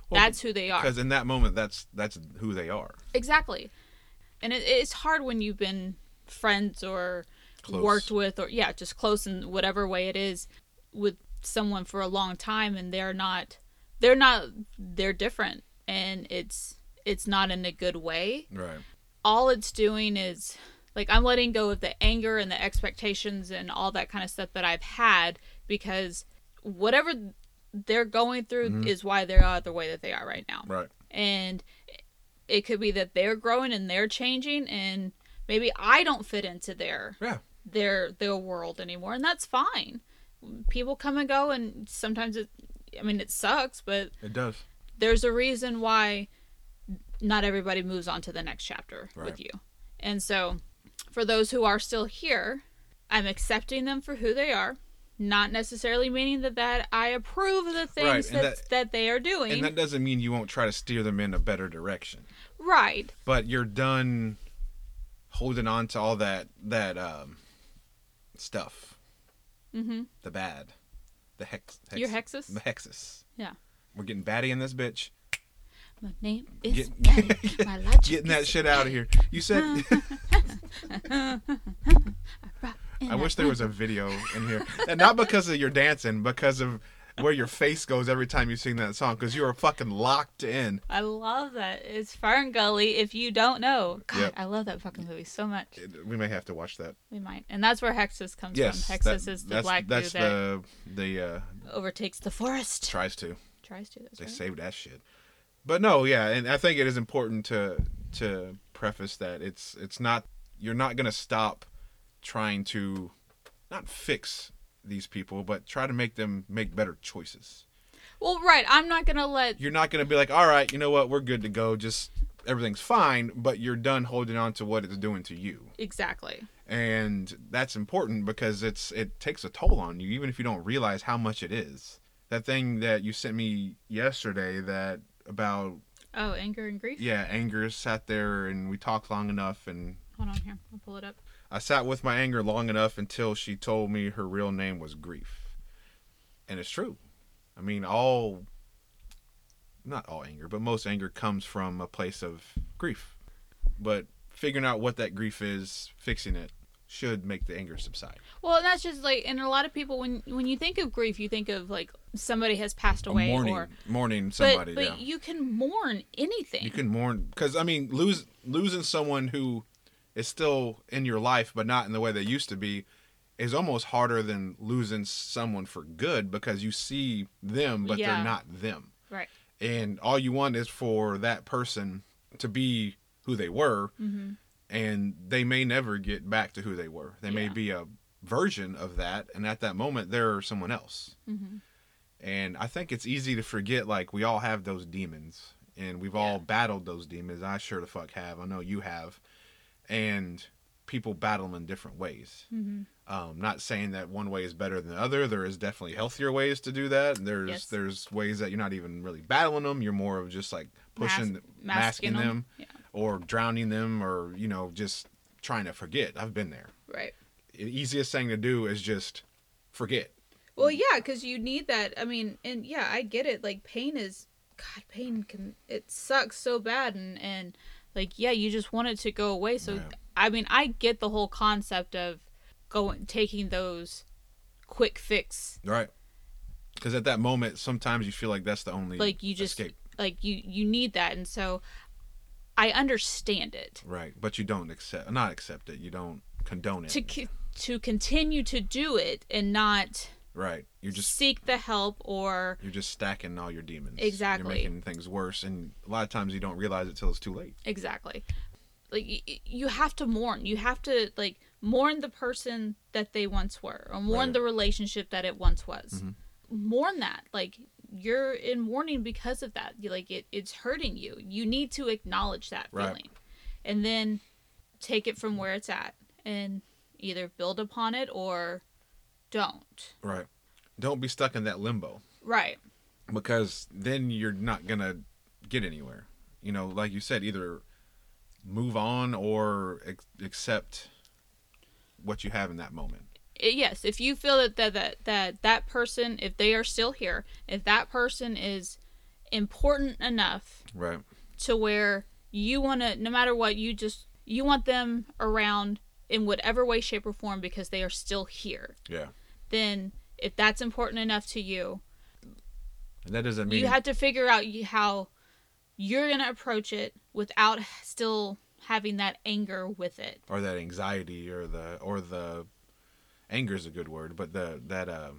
[SPEAKER 3] Well,
[SPEAKER 2] that's who they are.
[SPEAKER 3] Because in that moment, that's that's who they are.
[SPEAKER 2] Exactly. And it, it's hard when you've been friends or
[SPEAKER 3] Close.
[SPEAKER 2] worked with or yeah, just close in whatever way it is with someone for a long time and they're not they're not they're different and it's it's not in a good way.
[SPEAKER 3] Right.
[SPEAKER 2] All it's doing is like I'm letting go of the anger and the expectations and all that kind of stuff that I've had because whatever they're going through mm-hmm. is why they are the way that they are right now
[SPEAKER 3] Right.
[SPEAKER 2] and it could be that they're growing and they're changing and maybe I don't fit into their
[SPEAKER 3] Yeah.
[SPEAKER 2] their their world anymore and that's fine. People come and go and sometimes it I mean it sucks, but
[SPEAKER 3] It does.
[SPEAKER 2] there's a reason why not everybody moves on to the next chapter
[SPEAKER 3] Right.
[SPEAKER 2] with you. And so for those who are still here, I'm accepting them for who they are. Not necessarily meaning that, that I approve of the things
[SPEAKER 3] and
[SPEAKER 2] that,
[SPEAKER 3] that-
[SPEAKER 2] that they are doing.
[SPEAKER 3] And that doesn't mean you won't try to steer them in a better direction.
[SPEAKER 2] right.
[SPEAKER 3] But you're done holding on to all that that um stuff.
[SPEAKER 2] Mm-hmm.
[SPEAKER 3] The bad. The hex, hex
[SPEAKER 2] Your hexes?
[SPEAKER 3] The hexes.
[SPEAKER 2] Yeah.
[SPEAKER 3] We're getting batty in this bitch.
[SPEAKER 2] My name is
[SPEAKER 3] Get-
[SPEAKER 2] Maddie. My logic
[SPEAKER 3] Getting that shit out of here. You said I wish there was a video in here. And not because of your dancing, because of where your face goes every time you sing that song because you are fucking locked in.
[SPEAKER 2] I love that. It's FernGully. If you don't know, God,
[SPEAKER 3] Yep.
[SPEAKER 2] I love that fucking movie so much.
[SPEAKER 3] It- We may have to watch that.
[SPEAKER 2] We might, and that's where Hexxus comes
[SPEAKER 3] Yes,
[SPEAKER 2] from.
[SPEAKER 3] that-
[SPEAKER 2] Hexxus is the
[SPEAKER 3] that's,
[SPEAKER 2] black
[SPEAKER 3] that's
[SPEAKER 2] dude that
[SPEAKER 3] the the uh,
[SPEAKER 2] overtakes the forest.
[SPEAKER 3] tries to.
[SPEAKER 2] Tries to.
[SPEAKER 3] They
[SPEAKER 2] right.
[SPEAKER 3] saved that shit. But no, yeah, and I think it is important to to preface that it's it's not you're not gonna stop trying to not fix these people, but try to make them make better choices.
[SPEAKER 2] Well, right. I'm not gonna let.
[SPEAKER 3] You're not gonna be like, all right, you know what, we're good to go, just everything's fine, but you're done holding on to what it's doing to you.
[SPEAKER 2] Exactly.
[SPEAKER 3] And that's important because it's it takes a toll on you, even if you don't realize how much it is. That thing that you sent me yesterday that about
[SPEAKER 2] Oh, anger and grief.
[SPEAKER 3] yeah, anger sat there and we talked long enough and
[SPEAKER 2] Hold on here. I'll pull it up.
[SPEAKER 3] I sat with my anger long enough until she told me her real name was grief. And it's true. I mean, all not all anger, but most anger comes from a place of grief. But figuring out what that grief is, fixing it should make the anger subside.
[SPEAKER 2] Well, that's just like, and a lot of people when when you think of grief, you think of like somebody has passed away
[SPEAKER 3] mourning,
[SPEAKER 2] or.
[SPEAKER 3] mourning
[SPEAKER 2] But,
[SPEAKER 3] somebody.
[SPEAKER 2] but
[SPEAKER 3] yeah.
[SPEAKER 2] you can mourn anything.
[SPEAKER 3] You can mourn because I mean, lose losing someone who is still in your life, but not in the way they used to be, is almost harder than losing someone for good because you see them, but
[SPEAKER 2] Yeah.
[SPEAKER 3] they're not them,
[SPEAKER 2] Right.
[SPEAKER 3] and all you want is for that person to be who they were,
[SPEAKER 2] Mm-hmm.
[SPEAKER 3] and they may never get back to who they were. They may be a version of that, and at that moment, they're someone else.
[SPEAKER 2] Mm-hmm.
[SPEAKER 3] And I think it's easy to forget, like, we all have those demons. And we've all battled those demons. I sure the fuck have. I know you have. And people battle them in different ways.
[SPEAKER 2] Mm-hmm.
[SPEAKER 3] Um, not saying that one way is better than the other. There is definitely healthier ways to do that. There's
[SPEAKER 2] Yes.
[SPEAKER 3] there's ways that you're not even really battling them. You're more of just like pushing,
[SPEAKER 2] Mas-
[SPEAKER 3] masking,
[SPEAKER 2] masking 'em.
[SPEAKER 3] them,
[SPEAKER 2] Yeah.
[SPEAKER 3] or drowning them, or you know just trying to forget. I've been there.
[SPEAKER 2] Right.
[SPEAKER 3] The easiest thing to do is just forget.
[SPEAKER 2] Well, yeah, because you need that. I mean, and yeah, I get it. Like pain is, God, pain can it sucks so bad, and and Like, yeah, you just want it to go away. So,
[SPEAKER 3] Yeah.
[SPEAKER 2] I mean, I get the whole concept of going taking those quick fix
[SPEAKER 3] Right. Because at that moment, sometimes you feel like that's the only
[SPEAKER 2] like you just
[SPEAKER 3] escape.
[SPEAKER 2] like you you need that and so i understand it
[SPEAKER 3] Right, but you don't accept, not accept it. You don't condone it.
[SPEAKER 2] to co- to continue to do it and not
[SPEAKER 3] right, you're just
[SPEAKER 2] seek the help or
[SPEAKER 3] you're just stacking all your demons.
[SPEAKER 2] Exactly.
[SPEAKER 3] You're making things worse, and a lot of times you don't realize it till it's too late.
[SPEAKER 2] exactly like you have to mourn you have to like mourn the person that they once were or mourn
[SPEAKER 3] Right.
[SPEAKER 2] the relationship that it once was
[SPEAKER 3] Mhm.
[SPEAKER 2] mourn that like you're in mourning because of that You- like it, it's hurting you you need to acknowledge that
[SPEAKER 3] Right.
[SPEAKER 2] feeling and then take it from where it's at and either build upon it or don't
[SPEAKER 3] Right. Don't be stuck in that limbo
[SPEAKER 2] right
[SPEAKER 3] because then you're not gonna get anywhere. You know, like you said, either move on or ex- accept what you have in that moment.
[SPEAKER 2] Yes if you feel that that, that that that person if they are still here if that person is important enough
[SPEAKER 3] Right.
[SPEAKER 2] to where you want to no matter what you just you want them around in whatever way shape or form because they are still here
[SPEAKER 3] Yeah.
[SPEAKER 2] Then if that's important enough to you
[SPEAKER 3] that doesn't mean
[SPEAKER 2] you have to figure out how you're going to approach it without still having that anger with it
[SPEAKER 3] or that anxiety or the or the anger is a good word, but the that uh,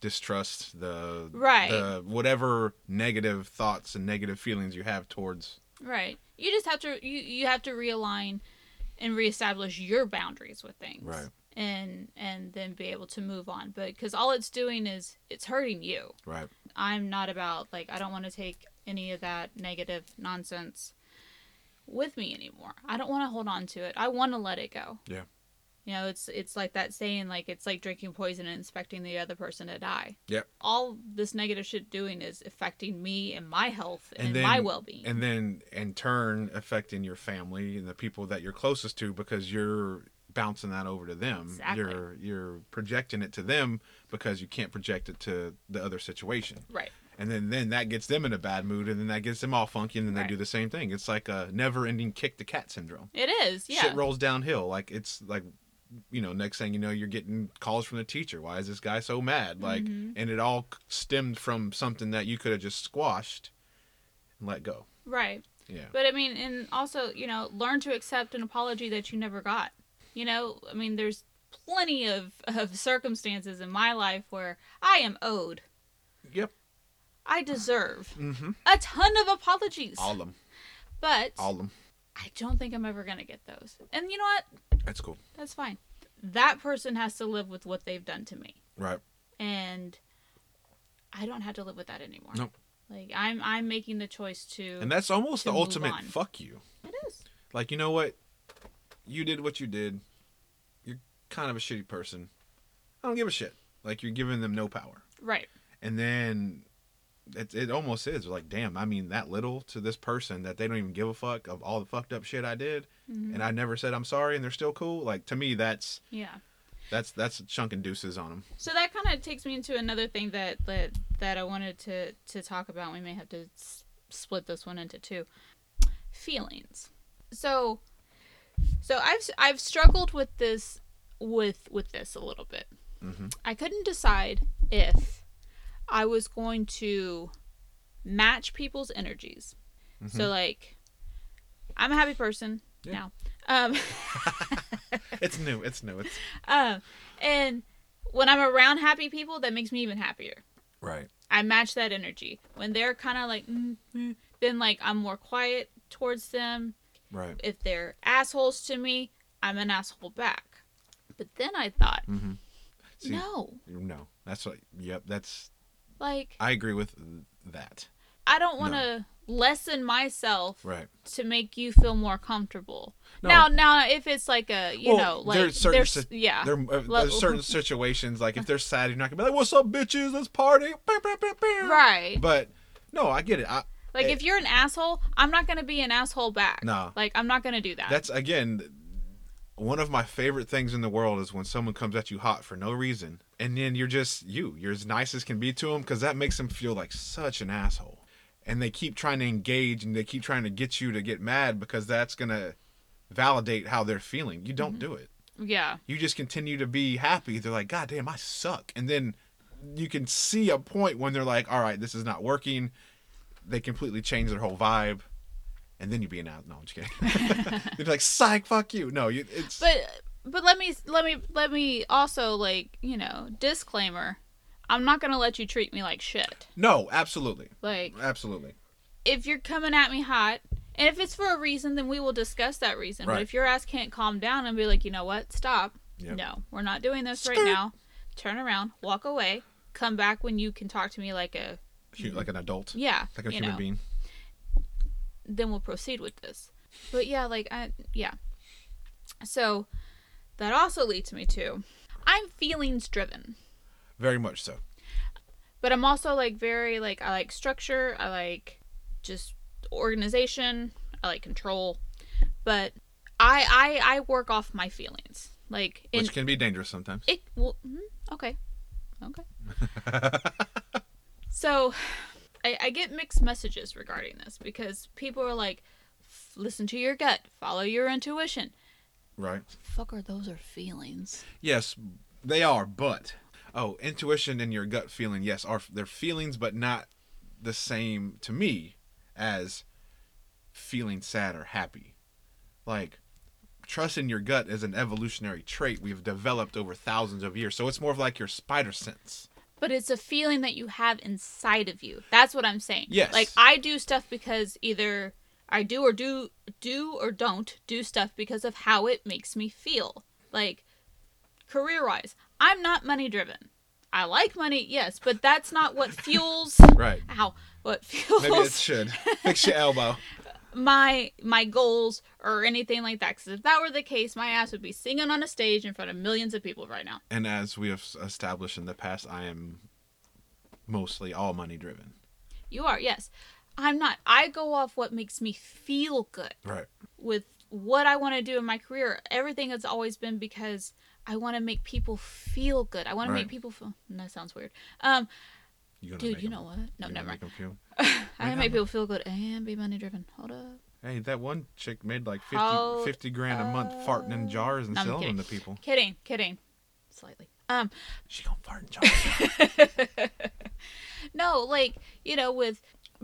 [SPEAKER 3] distrust, the
[SPEAKER 2] Right.
[SPEAKER 3] the whatever negative thoughts and negative feelings you have towards
[SPEAKER 2] right you just have to you, you have to realign and reestablish your boundaries with things
[SPEAKER 3] Right.
[SPEAKER 2] And and then be able to move on but because all it's doing is it's hurting you
[SPEAKER 3] right.
[SPEAKER 2] I'm not about like I don't want to take any of that negative nonsense with me anymore. I don't want to hold on to it. I want to let it go.
[SPEAKER 3] Yeah.
[SPEAKER 2] You know, it's it's like that saying like it's like drinking poison and expecting the other person to die.
[SPEAKER 3] Yep.
[SPEAKER 2] All this negative shit doing is affecting me and my health and,
[SPEAKER 3] And then-
[SPEAKER 2] my well-being.
[SPEAKER 3] And then in turn affecting your family and the people that you're closest to because you're bouncing that over to them.
[SPEAKER 2] Exactly.
[SPEAKER 3] You're you're projecting it to them because you can't project it to the other situation.
[SPEAKER 2] right.
[SPEAKER 3] and then then that gets them in a bad mood and then that gets them all funky and then
[SPEAKER 2] Right.
[SPEAKER 3] they do the same thing it's like a never ending kick the cat syndrome
[SPEAKER 2] It is. Yeah.
[SPEAKER 3] shit rolls downhill like it's like you know next thing you know you're getting calls from the teacher why is this guy so mad like
[SPEAKER 2] Mhm.
[SPEAKER 3] and it all stemmed from something that you could have just squashed and let go
[SPEAKER 2] right.
[SPEAKER 3] yeah
[SPEAKER 2] But I mean, and also, you know, learn to accept an apology that you never got. You know, I mean, there's plenty of, of circumstances in my life where I am owed.
[SPEAKER 3] yep
[SPEAKER 2] I deserve
[SPEAKER 3] mm-hmm
[SPEAKER 2] a ton of apologies.
[SPEAKER 3] all of them
[SPEAKER 2] but
[SPEAKER 3] all of them
[SPEAKER 2] I don't think I'm ever going to get those. And you know what?
[SPEAKER 3] that's cool
[SPEAKER 2] That's fine. That person has to live with what they've done to me.
[SPEAKER 3] right
[SPEAKER 2] And I don't have to live with that anymore.
[SPEAKER 3] Nope.
[SPEAKER 2] Like I'm I'm making the choice to
[SPEAKER 3] and that's almost
[SPEAKER 2] to
[SPEAKER 3] the ultimate
[SPEAKER 2] on.
[SPEAKER 3] fuck you
[SPEAKER 2] It is.
[SPEAKER 3] like you know what you did what you did you're kind of a shitty person i don't give a shit like you're giving them no power
[SPEAKER 2] Right.
[SPEAKER 3] and then it, it almost is like damn i mean that little to this person that they don't even give a fuck of all the fucked up shit i did
[SPEAKER 2] Mhm.
[SPEAKER 3] and i never said i'm sorry and they're still cool like to me that's
[SPEAKER 2] Yeah.
[SPEAKER 3] that's that's chunking deuces on them
[SPEAKER 2] So that kind of takes me into another thing that that that I wanted to to talk about. We may have to s- split this one into two. Feelings. So so I've I've struggled with this with with this a little bit.
[SPEAKER 3] Mhm.
[SPEAKER 2] I couldn't decide if I was going to match people's energies. So like I'm a happy person
[SPEAKER 3] Yeah.
[SPEAKER 2] now. Um
[SPEAKER 3] it's new it's new it's
[SPEAKER 2] um and when I'm around happy people that makes me even happier.
[SPEAKER 3] right
[SPEAKER 2] I match that energy. When they're kind of like, mm, mm, then like I'm more quiet towards them.
[SPEAKER 3] Right
[SPEAKER 2] If they're assholes to me, I'm an asshole back. But then I thought,
[SPEAKER 3] mm-hmm See-
[SPEAKER 2] no,
[SPEAKER 3] no that's what yep that's
[SPEAKER 2] like
[SPEAKER 3] i agree with that
[SPEAKER 2] I don't want to lessen myself
[SPEAKER 3] right
[SPEAKER 2] to make you feel more comfortable.
[SPEAKER 3] No.
[SPEAKER 2] Now, now if it's like a, you
[SPEAKER 3] Well,
[SPEAKER 2] know, like
[SPEAKER 3] there's certain
[SPEAKER 2] there's,
[SPEAKER 3] si-
[SPEAKER 2] yeah,
[SPEAKER 3] There, uh, there's certain situations like if they're sad, you're not gonna be like, "What's up, bitches? Let's party!"
[SPEAKER 2] Right.
[SPEAKER 3] But no, I get it. I,
[SPEAKER 2] Like
[SPEAKER 3] Eh.
[SPEAKER 2] if you're an asshole, I'm not gonna be an asshole back.
[SPEAKER 3] No.
[SPEAKER 2] Like I'm not gonna do that.
[SPEAKER 3] that's again one of my favorite things in the world is when someone comes at you hot for no reason, and then you're just you. You're as nice as can be to them because that makes them feel like such an asshole. and they keep trying to engage and they keep trying to get you to get mad because that's gonna validate how they're feeling. You don't do it.
[SPEAKER 2] Yeah.
[SPEAKER 3] You just continue to be happy. They're like, God damn, I suck. And then you can see a point when they're like, All right, this is not working. They completely change their whole vibe. And then you being out. No, I'm just kidding. they're like, psych, fuck you. No, you it's
[SPEAKER 2] But but let me let me let me also like, you know, disclaimer. I'm not going to let you treat me like shit.
[SPEAKER 3] no, absolutely.
[SPEAKER 2] Like
[SPEAKER 3] Absolutely.
[SPEAKER 2] if you're coming at me hot, and if it's for a reason, then we will discuss that reason. But if your ass can't calm down and be like, you know what, stop.
[SPEAKER 3] Yep.
[SPEAKER 2] No, we're not doing this right now. Turn around, walk away, come back when you can talk to me like a
[SPEAKER 3] Like an adult.
[SPEAKER 2] yeah,
[SPEAKER 3] Like a human
[SPEAKER 2] know.
[SPEAKER 3] being.
[SPEAKER 2] Then we'll proceed with this. But yeah, like I yeah. So that also leads me to I'm feelings driven.
[SPEAKER 3] Very much so.
[SPEAKER 2] but I'm also like very like I like structure. I like just organization. I like control. But I I I work off my feelings. Like in
[SPEAKER 3] Which can be dangerous sometimes.
[SPEAKER 2] it. Well, mm, okay, okay. so, I I get mixed messages regarding this because people are like, listen to your gut, follow your intuition.
[SPEAKER 3] right.
[SPEAKER 2] Fuck are those are feelings.
[SPEAKER 3] Yes, they are, but oh, intuition and your gut feeling, yes, are they're feelings, but not the same to me as feeling sad or happy. Like trust in your gut is an evolutionary trait we've developed over thousands of years. So it's more of like your spider sense.
[SPEAKER 2] But it's a feeling that you have inside of you. That's what I'm saying.
[SPEAKER 3] Yes.
[SPEAKER 2] Like I do stuff because either I do or do do or don't do stuff because of how it makes me feel. Like career wise, I'm not money driven. I like money, yes, but that's not what fuels
[SPEAKER 3] Right.
[SPEAKER 2] ow, what fuels
[SPEAKER 3] Maybe it should. Fix your elbow.
[SPEAKER 2] my my goals or anything like that. Because if that were the case, my ass would be singing on a stage in front of millions of people right now.
[SPEAKER 3] And as we have established in the past, I am mostly all money driven.
[SPEAKER 2] You are, yes. I'm not. I go off what makes me feel good.
[SPEAKER 3] Right.
[SPEAKER 2] with what I want to do in my career. Everything has always been because I want to make people feel good. I want to make people feel. That sounds weird. Um,
[SPEAKER 3] You gonna
[SPEAKER 2] dude,
[SPEAKER 3] make
[SPEAKER 2] you know what? No, never mind.
[SPEAKER 3] feel-
[SPEAKER 2] I to make people feel good and be money driven. Hold up.
[SPEAKER 3] Hey, that one chick made like 50,
[SPEAKER 2] How-
[SPEAKER 3] 50 grand a month farting in jars and
[SPEAKER 2] I'm
[SPEAKER 3] selling them to people.
[SPEAKER 2] Kidding, kidding, slightly. Um,
[SPEAKER 3] She gonna fart in jars.
[SPEAKER 2] no, like you know, with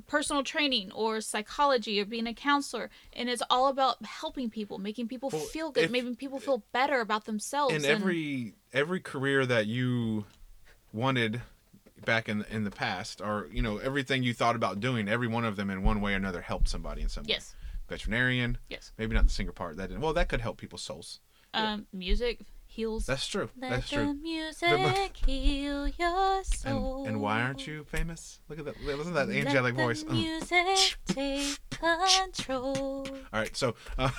[SPEAKER 2] personal training or psychology or being a counselor, and it's all about helping people, making people
[SPEAKER 3] Well,
[SPEAKER 2] feel good,
[SPEAKER 3] if-
[SPEAKER 2] making people feel better about themselves.
[SPEAKER 3] in
[SPEAKER 2] and-
[SPEAKER 3] every every career that you wanted back in in the past, or you know everything you thought about doing, every one of them in one way or another helped somebody in some way.
[SPEAKER 2] yes,
[SPEAKER 3] Veterinarian,
[SPEAKER 2] yes.
[SPEAKER 3] maybe not the singer part. That didn't. Well, that could help people's souls.
[SPEAKER 2] Um, music heals.
[SPEAKER 3] That's true.
[SPEAKER 2] Let
[SPEAKER 3] That's
[SPEAKER 2] the
[SPEAKER 3] true.
[SPEAKER 2] music heal your
[SPEAKER 3] And,
[SPEAKER 2] soul.
[SPEAKER 3] and why aren't you famous? Look at that. Listen to that angelic
[SPEAKER 2] Let
[SPEAKER 3] voice.
[SPEAKER 2] The
[SPEAKER 3] Mm.
[SPEAKER 2] music take control.
[SPEAKER 3] All right, so, uh,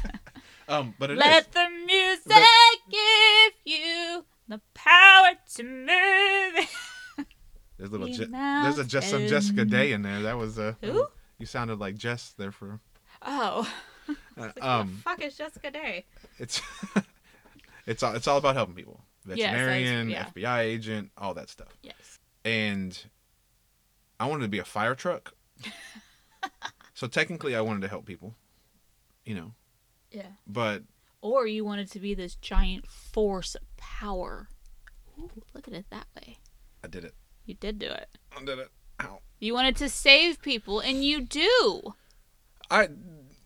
[SPEAKER 3] um, but it is.
[SPEAKER 2] Let the music
[SPEAKER 3] The-
[SPEAKER 2] give you the power to move.
[SPEAKER 3] There's a little. Je- there's a just some Jessica. Day in there. That was uh.
[SPEAKER 2] Who?
[SPEAKER 3] You sounded like Jess there for.
[SPEAKER 2] Oh,
[SPEAKER 3] Uh,
[SPEAKER 2] um,
[SPEAKER 3] um,
[SPEAKER 2] fuck is Jessica Day?
[SPEAKER 3] it's it's all it's all about helping people.
[SPEAKER 2] Yes,
[SPEAKER 3] Veterinarian,
[SPEAKER 2] yeah.
[SPEAKER 3] FBI agent, all that stuff.
[SPEAKER 2] Yes.
[SPEAKER 3] And I wanted to be a fire truck. so technically, I wanted to help people. You know,
[SPEAKER 2] Yeah.
[SPEAKER 3] but
[SPEAKER 2] Or you wanted to be this giant force of power. Ooh, look at it that way.
[SPEAKER 3] I did it.
[SPEAKER 2] You did do it.
[SPEAKER 3] I did it. Ow.
[SPEAKER 2] You wanted to save people, and you do
[SPEAKER 3] I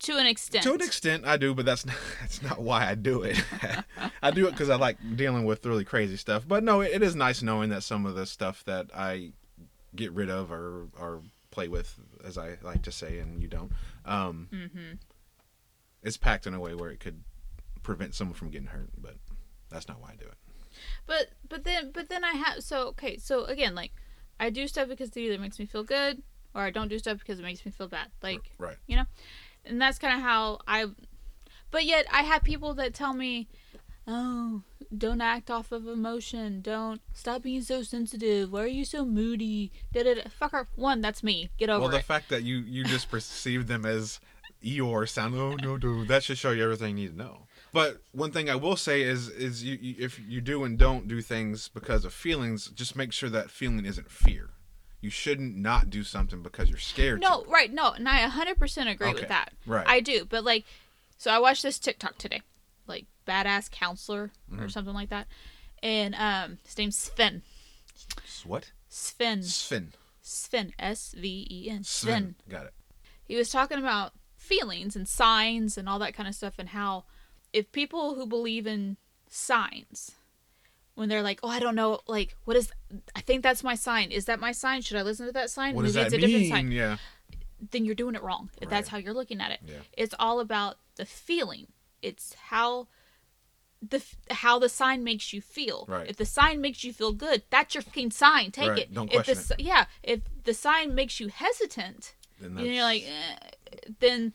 [SPEAKER 2] to an extent.
[SPEAKER 3] to an extent I do, but that's not that's not why I do it. I do it because I like dealing with really crazy stuff. But no, it, it is nice knowing that some of the stuff that I get rid of or or play with, as I like to say, and you don't, um,
[SPEAKER 2] Mm-hmm.
[SPEAKER 3] is packed in a way where it could prevent someone from getting hurt. But that's not why I do it.
[SPEAKER 2] But but then but then I have so okay so again like I do stuff because it either makes me feel good or I don't do stuff because it makes me feel bad like
[SPEAKER 3] right.
[SPEAKER 2] You know, and that's kind of how I but yet I have people that tell me oh don't act off of emotion. Don't stop being so sensitive. Why are you so moody? Da da da. Fucker one that's me. Get over
[SPEAKER 3] Well, the
[SPEAKER 2] it.
[SPEAKER 3] fact that you you just perceive them as Eeyore sound, oh no, dude, that should show you everything you need to know. But one thing I will say is is you, you if you do and don't do things because of feelings, just make sure that feeling isn't fear. You shouldn't not do something because you're scared.
[SPEAKER 2] No,
[SPEAKER 3] to.
[SPEAKER 2] right, no, and I 100% agree
[SPEAKER 3] Okay,
[SPEAKER 2] with that.
[SPEAKER 3] right.
[SPEAKER 2] I do, but like, so I watched this TikTok today, like badass counselor
[SPEAKER 3] Mm-hmm.
[SPEAKER 2] or something like that, and um, his name's Sven.
[SPEAKER 3] What?
[SPEAKER 2] Sven.
[SPEAKER 3] Sven.
[SPEAKER 2] Sven. S V E N.
[SPEAKER 3] Sven.
[SPEAKER 2] Sven.
[SPEAKER 3] Got it.
[SPEAKER 2] He was talking about feelings and signs and all that kind of stuff, and how if people who believe in signs, when they're like, "Oh, I don't know, like, what is? I think that's my sign. Is that my sign? Should I listen to that sign?
[SPEAKER 3] What does that
[SPEAKER 2] it's a different sign."
[SPEAKER 3] mean? Yeah.
[SPEAKER 2] then you're doing it wrong. If that's how you're looking at it.
[SPEAKER 3] Yeah.
[SPEAKER 2] It's all about the feeling. It's how the how the sign makes you feel.
[SPEAKER 3] Right.
[SPEAKER 2] If the sign makes you feel good, that's your fucking sign. Take
[SPEAKER 3] Right.
[SPEAKER 2] it.
[SPEAKER 3] Don't
[SPEAKER 2] if the,
[SPEAKER 3] question
[SPEAKER 2] s- Yeah. If the sign makes you hesitant,
[SPEAKER 3] Then
[SPEAKER 2] you're like, eh, then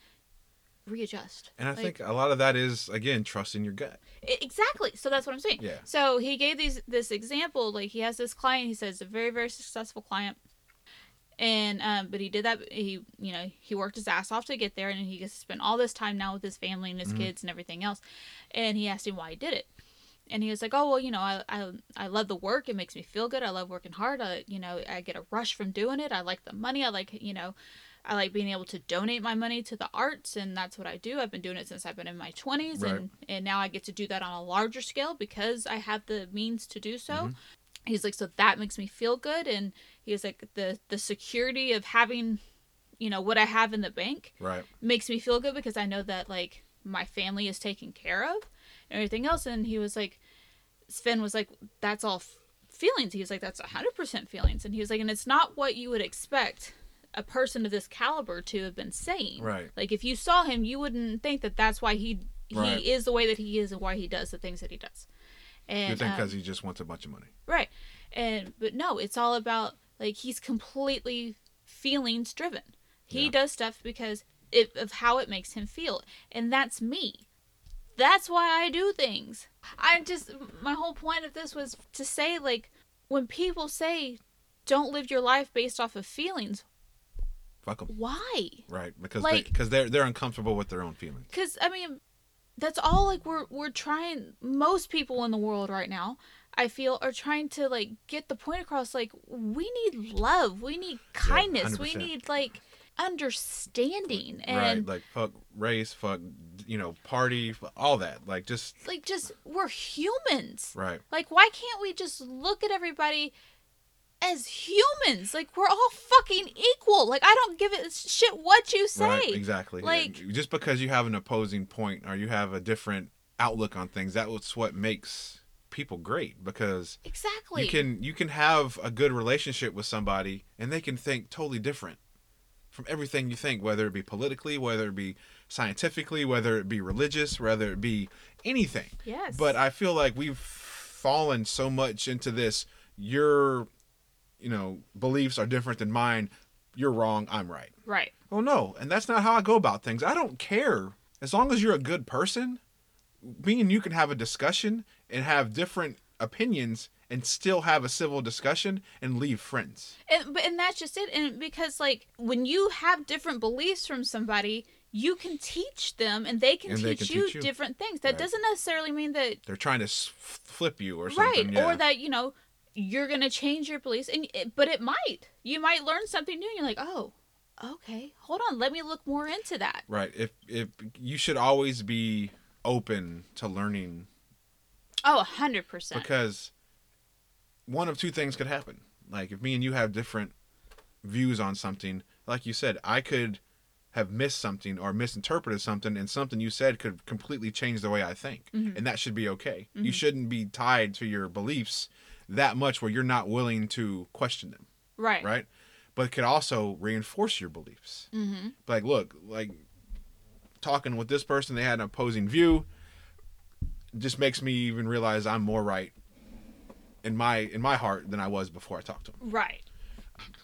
[SPEAKER 2] readjust.
[SPEAKER 3] And I
[SPEAKER 2] Like,
[SPEAKER 3] think a lot of that is again trusting your gut.
[SPEAKER 2] Exactly. So that's what I'm saying.
[SPEAKER 3] Yeah.
[SPEAKER 2] So he gave these this example. Like he has this client. He says a very very successful client, and um, but he did that. He you know he worked his ass off to get there, and he gets to spend all this time now with his family and his kids and everything else. And he asked him why he did it, and he was like, "Oh well, you know, I I I love the work. It makes me feel good. I love working hard. I you know I get a rush from doing it. I like the money. I like you know." I like being able to donate my money to the arts, and that's what I do. I've been doing it since I've been in my 20s,
[SPEAKER 3] Right.
[SPEAKER 2] and, and now I get to do that on a larger scale because I have the means to do so. Mm-hmm. He's like, so that makes me feel good, and he's like, the the security of having, you know, what I have in the bank
[SPEAKER 3] Right.
[SPEAKER 2] makes me feel good because I know that like my family is taken care of and everything else. And he was like, Sven was like, that's all f- feelings. He was like, that's hundred percent feelings. And he was like, and it's not what you would expect a person of this caliber to have been saying.
[SPEAKER 3] Right.
[SPEAKER 2] Like if you saw him, you wouldn't think that that's why he he
[SPEAKER 3] Right.
[SPEAKER 2] is the way that he is and why he does the things that he does. And
[SPEAKER 3] You think
[SPEAKER 2] um,
[SPEAKER 3] because he just wants a bunch of money.
[SPEAKER 2] Right. And but no, it's all about like he's completely feelings driven. He
[SPEAKER 3] Yeah.
[SPEAKER 2] does stuff because it, of how it makes him feel. And that's me. That's why I do things. I just my whole point of this was to say like when people say don't live your life based off of feelings,
[SPEAKER 3] Fuck them.
[SPEAKER 2] why?
[SPEAKER 3] Right. Because
[SPEAKER 2] Like-
[SPEAKER 3] because they're they're uncomfortable with their own feelings.
[SPEAKER 2] Cuz I mean that's all like we're we're trying most people in the world right now I feel are trying to like get the point across like we need love, we need kindness, we need like understanding and
[SPEAKER 3] right. Like fuck race, fuck you know party, all that. Like just
[SPEAKER 2] like just we're humans.
[SPEAKER 3] right.
[SPEAKER 2] Like why can't we just look at everybody as humans? Like we're all fucking equal. Like I don't give a shit what you say.
[SPEAKER 3] Right. Exactly.
[SPEAKER 2] Like-
[SPEAKER 3] just because you have an opposing point or you have a different outlook on things, that's what makes people great because
[SPEAKER 2] Exactly.
[SPEAKER 3] you can you can have a good relationship with somebody and they can think totally different from everything you think whether it be politically whether it be scientifically whether it be religious whether it be anything
[SPEAKER 2] Yes.
[SPEAKER 3] but i feel like we've fallen so much into this your you know beliefs are different than mine you're wrong i'm right
[SPEAKER 2] right.
[SPEAKER 3] well no and that's not how i go about things i don't care as long as you're a good person me and you can have a discussion and have different opinions and still have a civil discussion and leave friends.
[SPEAKER 2] And but and that's just it. And because like when you have different beliefs from somebody, you can teach them and they can,
[SPEAKER 3] And
[SPEAKER 2] teach,
[SPEAKER 3] they can
[SPEAKER 2] you
[SPEAKER 3] teach you.
[SPEAKER 2] different things. That
[SPEAKER 3] Right.
[SPEAKER 2] doesn't necessarily mean that
[SPEAKER 3] They're trying to s- flip you or
[SPEAKER 2] right
[SPEAKER 3] something. yeah.
[SPEAKER 2] or that you know you're gonna change your beliefs. And but it might. You might learn something new. and You're like, oh, okay, hold on, let me look more into that.
[SPEAKER 3] Right. If if you should always be open to learning
[SPEAKER 2] Oh, a hundred percent.
[SPEAKER 3] because one of two things could happen. Like if me and you have different views on something, like you said, I could have missed something or misinterpreted something and something you said could completely change the way I think. Mm-hmm. And that should be okay. You mm-hmm. shouldn't be tied to your beliefs that much where you're not willing to question them,
[SPEAKER 2] Right.
[SPEAKER 3] right? But it could also reinforce your beliefs.
[SPEAKER 2] Mm-hmm.
[SPEAKER 3] Like look, like talking with this person, they had an opposing view just makes me even realize I'm more right in my in my heart than I was before I talked to them.
[SPEAKER 2] Right.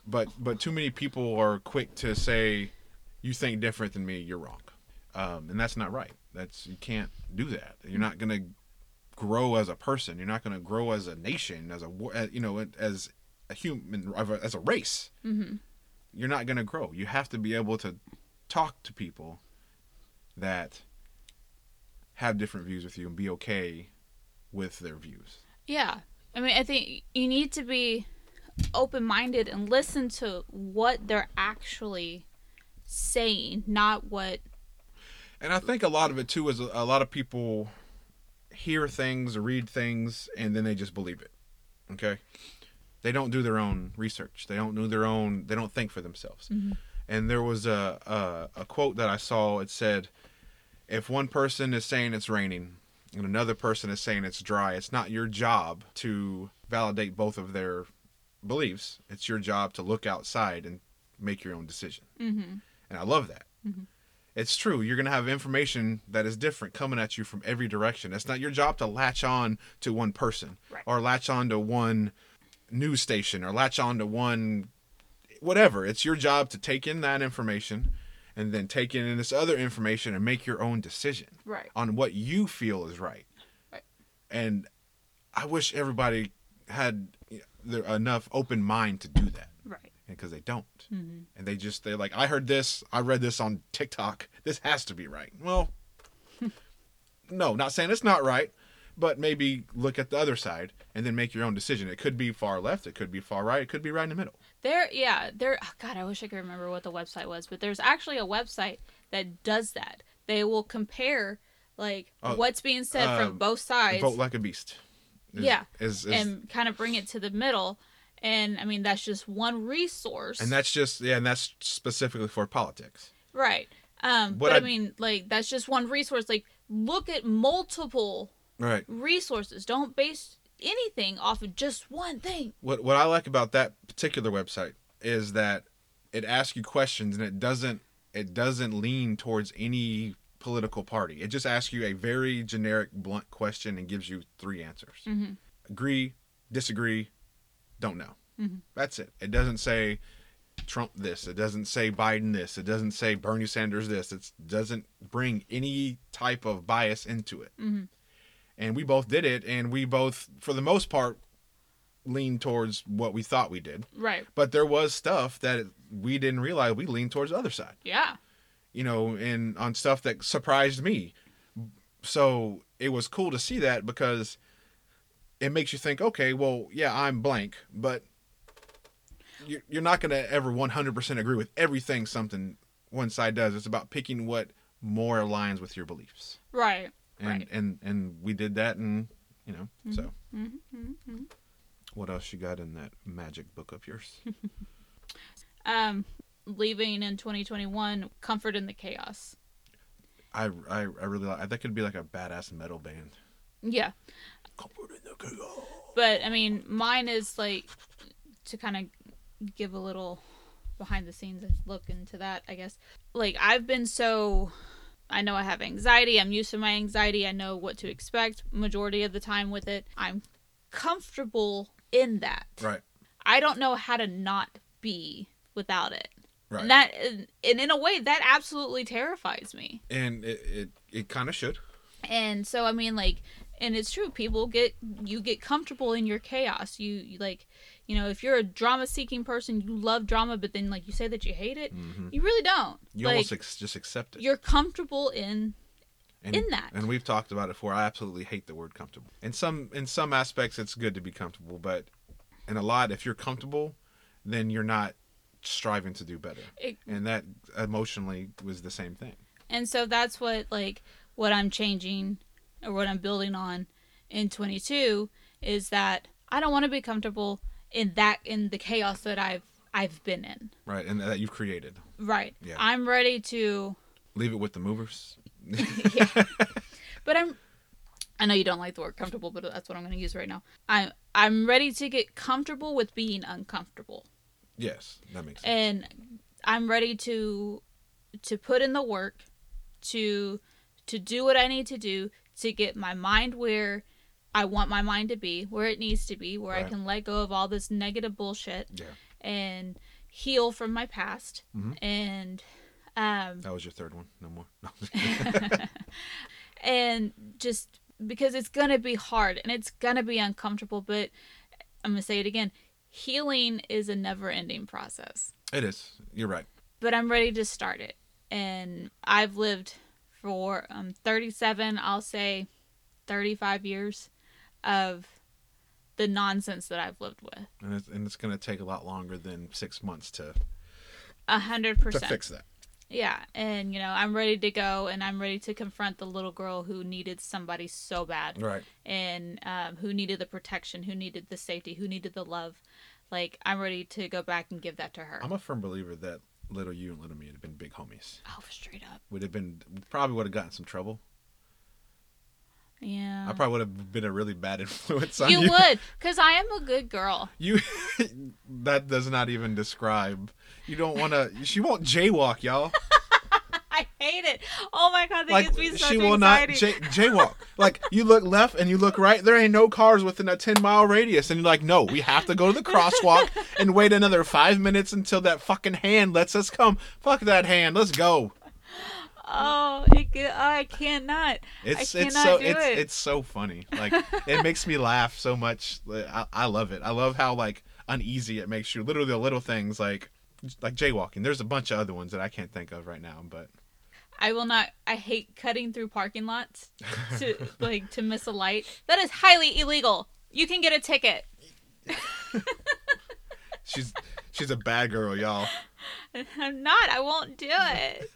[SPEAKER 3] But but too many people are quick to say you think different than me, you're wrong, um, and that's not right. That's you can't do that. You're not gonna grow as a person. You're not gonna grow as a nation, as a you know as a human as a race.
[SPEAKER 2] Mm-hmm.
[SPEAKER 3] You're not gonna grow. You have to be able to talk to people that have different views with you and be okay with their views.
[SPEAKER 2] Yeah. I mean, I think you need to be open minded and listen to what they're actually saying, not what.
[SPEAKER 3] And I think a lot of it too is a lot of people hear things, read things, and then they just believe it. Okay, they don't do their own research. They don't do their own. They don't think for themselves. And there was a, a a quote that I saw. It said, "If one person is saying it's raining and another person is saying it's dry, it's not your job to validate both of their beliefs. It's your job to look outside and make your own decision."
[SPEAKER 2] Mm-hmm.
[SPEAKER 3] And I love that. It's true. You're going to have information that is different coming at you from every direction. It's not your job to latch on to one person
[SPEAKER 2] Right.
[SPEAKER 3] or latch on to one news station or latch on to one whatever. It's your job to take in that information and then take in this other information and make your own decision
[SPEAKER 2] Right.
[SPEAKER 3] on what you feel is right.
[SPEAKER 2] Right.
[SPEAKER 3] And I wish everybody had you know, the- enough open mind to do that. Because they don't
[SPEAKER 2] Mm-hmm.
[SPEAKER 3] and they just they're like i heard this i read this on tiktok this has to be right well no not saying it's not right but maybe look at the other side and then make your own decision it could be far left it could be far right it could be right in the middle
[SPEAKER 2] There, yeah, there. oh, God, I wish I could remember what the website was, but there's actually a website that does that. They will compare like
[SPEAKER 3] Oh,
[SPEAKER 2] what's being said
[SPEAKER 3] uh,
[SPEAKER 2] from both sides,
[SPEAKER 3] vote like a beast is,
[SPEAKER 2] Yeah.
[SPEAKER 3] is, is,
[SPEAKER 2] and kind of bring it to the middle. And I mean, that's just one resource,
[SPEAKER 3] and that's just yeah and that's specifically for politics
[SPEAKER 2] right? Um,
[SPEAKER 3] What
[SPEAKER 2] but I,
[SPEAKER 3] I-
[SPEAKER 2] mean, like that's just one resource. Like, look at multiple
[SPEAKER 3] right
[SPEAKER 2] resources. Don't base anything off of just one thing.
[SPEAKER 3] what what I like about that particular website is that it asks you questions and it doesn't it doesn't lean towards any political party. It just asks you a very generic blunt question and gives you three answers.
[SPEAKER 2] Mm-hmm.
[SPEAKER 3] Agree, disagree, don't know.
[SPEAKER 2] Mhm.
[SPEAKER 3] That's it. It doesn't say Trump this. It doesn't say Biden this. It doesn't say Bernie Sanders this. It doesn't bring any type of bias into it.
[SPEAKER 2] Mm-hmm.
[SPEAKER 3] And we both did it and we both for the most part leaned towards what we thought we did.
[SPEAKER 2] Right.
[SPEAKER 3] But there was stuff that we didn't realize we leaned towards the other side.
[SPEAKER 2] Yeah.
[SPEAKER 3] You know, and on stuff that surprised me. So it was cool to see that because it makes you think, okay, well, yeah, I'm blank, but you're you're not going to ever 100% agree with everything something one side does. It's about picking what more aligns with your beliefs.
[SPEAKER 2] Right.
[SPEAKER 3] And
[SPEAKER 2] Right.
[SPEAKER 3] and and we did that and, you know, so
[SPEAKER 2] Mm-hmm.
[SPEAKER 3] what else you got in that magic book of yours?
[SPEAKER 2] Um, leaving in 2021, comfort in the chaos.
[SPEAKER 3] I, I, I really like that could be like a badass metal band.
[SPEAKER 2] Yeah.
[SPEAKER 3] Comfort in the chaos.
[SPEAKER 2] But I mean, mine is like to kind of give a little behind the scenes look into that, I guess. Like I've been so I know I have anxiety. I'm used to my anxiety. I know what to expect majority of the time with it. I'm comfortable in that.
[SPEAKER 3] Right.
[SPEAKER 2] I don't know how to not be without it.
[SPEAKER 3] Right.
[SPEAKER 2] And that and in a way that absolutely terrifies me.
[SPEAKER 3] and it it, it kind of should.
[SPEAKER 2] and so i mean like and it's true people get you get comfortable in your chaos you, you like you know if you're a drama seeking person you love drama but then like you say that you hate it
[SPEAKER 3] Mhm.
[SPEAKER 2] you really don't
[SPEAKER 3] You
[SPEAKER 2] like
[SPEAKER 3] almost ex- just accept it.
[SPEAKER 2] you're comfortable in
[SPEAKER 3] and,
[SPEAKER 2] in that.
[SPEAKER 3] And we've talked about it before. I absolutely hate the word comfortable. In some in some aspects, it's good to be comfortable, but in a lot, if you're comfortable, then you're not striving to do better.
[SPEAKER 2] it,
[SPEAKER 3] And that emotionally was the same thing.
[SPEAKER 2] and so that's what like what i'm changing or what i'm building on in 22 is that i don't want to be comfortable in that in the chaos that i've i've been in
[SPEAKER 3] Right. And that you've created.
[SPEAKER 2] right
[SPEAKER 3] Yeah.
[SPEAKER 2] i'm ready to
[SPEAKER 3] Leave it with the movers.
[SPEAKER 2] yeah. But I'm I know you don't like the word comfortable, but that's what I'm going to use right now. I'm I'm ready to get comfortable with being uncomfortable.
[SPEAKER 3] yes, that makes sense.
[SPEAKER 2] And I'm ready to to put in the work to to do what I need to do to get my mind where I want my mind to be, where it needs to be, where I can let go of all this negative bullshit
[SPEAKER 3] yeah.
[SPEAKER 2] and heal from my past
[SPEAKER 3] Mhm.
[SPEAKER 2] and um
[SPEAKER 3] That was your third one. No more. No.
[SPEAKER 2] and just because it's gonna be hard and it's gonna be uncomfortable but i'm gonna say it again healing is a never ending process
[SPEAKER 3] it is. You're right.
[SPEAKER 2] but i'm ready to start it and i've lived for um, 37 i'll say 35 years of the nonsense that I've lived with.
[SPEAKER 3] and it's, and it's going to take a lot longer than six months to
[SPEAKER 2] A hundred
[SPEAKER 3] to
[SPEAKER 2] percent.
[SPEAKER 3] fix that.
[SPEAKER 2] Yeah, and you know, I'm ready to go, and I'm ready to confront the little girl who needed somebody so bad,
[SPEAKER 3] Right.
[SPEAKER 2] and um, who needed the protection, who needed the safety, who needed the love. Like I'm ready to go back and give that to her.
[SPEAKER 3] I'm a firm believer that little you and little me would have been big homies.
[SPEAKER 2] oh, straight up.
[SPEAKER 3] Would have been probably would have gotten some trouble.
[SPEAKER 2] Yeah.
[SPEAKER 3] I probably would have been a really bad influence on
[SPEAKER 2] you
[SPEAKER 3] you.
[SPEAKER 2] would, cause I am a good girl.
[SPEAKER 3] You that does not even describe. You don't want to. She won't jaywalk, y'all.
[SPEAKER 2] Hate it. Oh my god, that
[SPEAKER 3] Like
[SPEAKER 2] gives me such
[SPEAKER 3] she will
[SPEAKER 2] anxiety.
[SPEAKER 3] not jay, jaywalk. Like you look left and you look right. There ain't no cars within a ten mile radius, and you're like, no, we have to go to the crosswalk and wait another five minutes until that fucking hand lets us come. Fuck that hand. Let's go.
[SPEAKER 2] oh, it, oh, I cannot.
[SPEAKER 3] It's
[SPEAKER 2] I
[SPEAKER 3] it's so
[SPEAKER 2] do
[SPEAKER 3] it's
[SPEAKER 2] it.
[SPEAKER 3] it's so funny. Like it makes me laugh so much. I, I love it. I love how like uneasy it makes you. Literally the little things like like jaywalking. There's a bunch of other ones that I can't think of right now, but
[SPEAKER 2] I will not. I hate cutting through parking lots to like to miss a light. That is highly illegal. You can get a ticket.
[SPEAKER 3] she's she's a bad girl, y'all.
[SPEAKER 2] I'm not. I won't do it.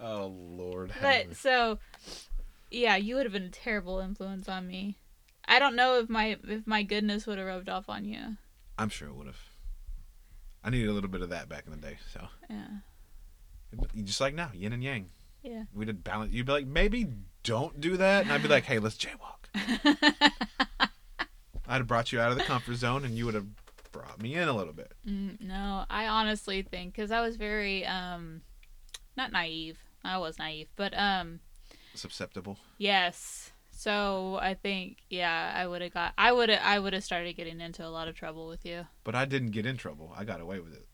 [SPEAKER 3] Oh Lord.
[SPEAKER 2] But so, yeah, you would have been a terrible influence on me. I don't know if my if my goodness would have rubbed off on you.
[SPEAKER 3] I'm sure it would have. I needed a little bit of that back in the day, so
[SPEAKER 2] Yeah.
[SPEAKER 3] Just like now, yin and yang.
[SPEAKER 2] Yeah.
[SPEAKER 3] We did balance. You'd be like, maybe don't do that, and I'd be like, hey, let's jaywalk. I'd have brought you out of the comfort zone, and you would have brought me in a little bit.
[SPEAKER 2] Mm, no, I honestly think because I was very um, not naive. I was naive, but um,
[SPEAKER 3] Susceptible.
[SPEAKER 2] yes. So I think yeah, I would have got. I would have. I would have started getting into a lot of trouble with you.
[SPEAKER 3] But I didn't get in trouble. I got away with it.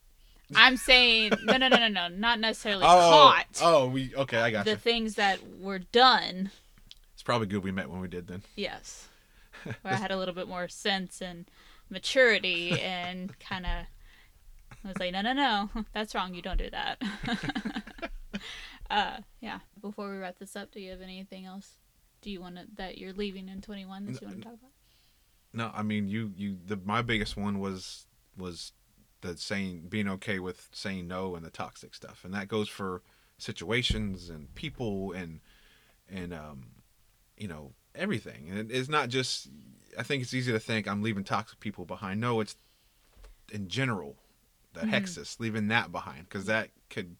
[SPEAKER 2] I'm saying no, no, no, no, no, not necessarily
[SPEAKER 3] oh,
[SPEAKER 2] caught.
[SPEAKER 3] oh, we okay. I got
[SPEAKER 2] the things that were done.
[SPEAKER 3] It's probably good we met when we did then.
[SPEAKER 2] Yes. Where I had a little bit more sense and maturity and kind of I was like, no, no, no, that's wrong. You don't do that. uh, yeah. Before we wrap this up, do you have anything else? Do you want to that you're leaving in 21 that you want to talk about?
[SPEAKER 3] No, I mean you. You. The my biggest one was was the saying being okay with saying no and the toxic stuff, and that goes for situations and people and and um, you know everything. And it's not just. I think it's easy to think I'm leaving toxic people behind. No, it's in general the
[SPEAKER 2] Mhm.
[SPEAKER 3] Hexxus leaving that behind because that could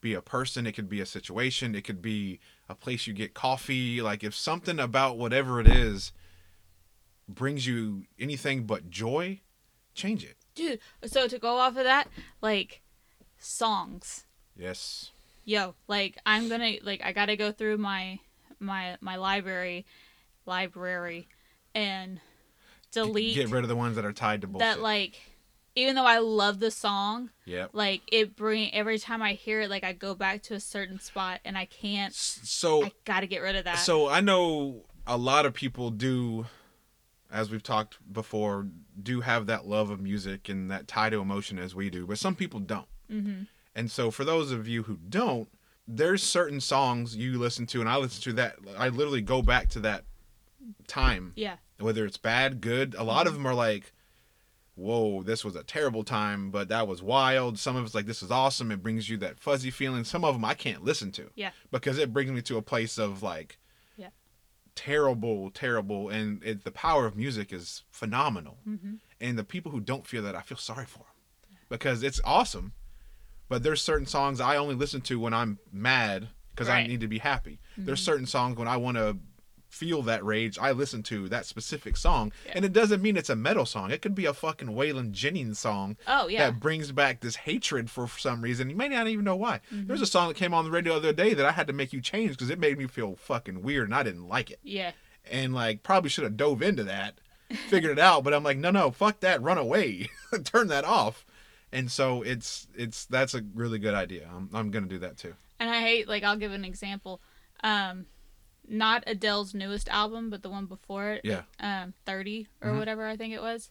[SPEAKER 3] be a person it could be a situation it could be a place you get coffee like if something about whatever it is brings you anything but joy change it
[SPEAKER 2] Dude, so to go off of that, like songs.
[SPEAKER 3] yes
[SPEAKER 2] Yo, like I'm gonna like I gotta go through my my my library library and delete
[SPEAKER 3] get rid of the ones that are tied to bullshit
[SPEAKER 2] that like even though I love the song,
[SPEAKER 3] yeah,
[SPEAKER 2] like it bring every time I hear it, like I go back to a certain spot and I can't.
[SPEAKER 3] So
[SPEAKER 2] I gotta get rid of that.
[SPEAKER 3] So I know a lot of people do, as we've talked before, do have that love of music and that tie to emotion as we do, but some people don't.
[SPEAKER 2] hmm
[SPEAKER 3] And so for those of you who don't, there's certain songs you listen to, and I listen to that. I literally go back to that time,
[SPEAKER 2] Yeah,
[SPEAKER 3] whether it's bad, good. A lot of them are like, whoa, this was a terrible time, but that was wild. Some of it's like, this is awesome. It brings you that fuzzy feeling. Some of them I can't listen to.
[SPEAKER 2] Yeah.
[SPEAKER 3] Because it brings me to a place of like. Terrible, terrible. And it, the power of music is phenomenal.
[SPEAKER 2] hmm
[SPEAKER 3] And the people who don't feel that, I feel sorry for them because it's awesome. But there's certain songs I only listen to when I'm mad because I need to be happy. There's
[SPEAKER 2] Mhm.
[SPEAKER 3] certain songs when I want to feel that rage, I listen to that specific song.
[SPEAKER 2] Yeah.
[SPEAKER 3] And it doesn't mean it's a metal song. It could be a fucking Waylon Jennings song
[SPEAKER 2] Oh yeah.
[SPEAKER 3] that brings back this hatred for some reason. You may not even know why.
[SPEAKER 2] Mhm.
[SPEAKER 3] There's a song that came on the radio the other day that I had to make you change because it made me feel fucking weird and I didn't like it.
[SPEAKER 2] yeah.
[SPEAKER 3] And like probably should have dove into that, figured it out, but I'm like, no, no, fuck that, run away, turn that off. And so it's it's that's a really good idea. I'm I'm gonna do that too.
[SPEAKER 2] And I hate like I'll give an example. Um, not Adele's newest album, but the one before it.
[SPEAKER 3] Yeah.
[SPEAKER 2] Um, thirty or
[SPEAKER 3] Mhm.
[SPEAKER 2] whatever I think it was.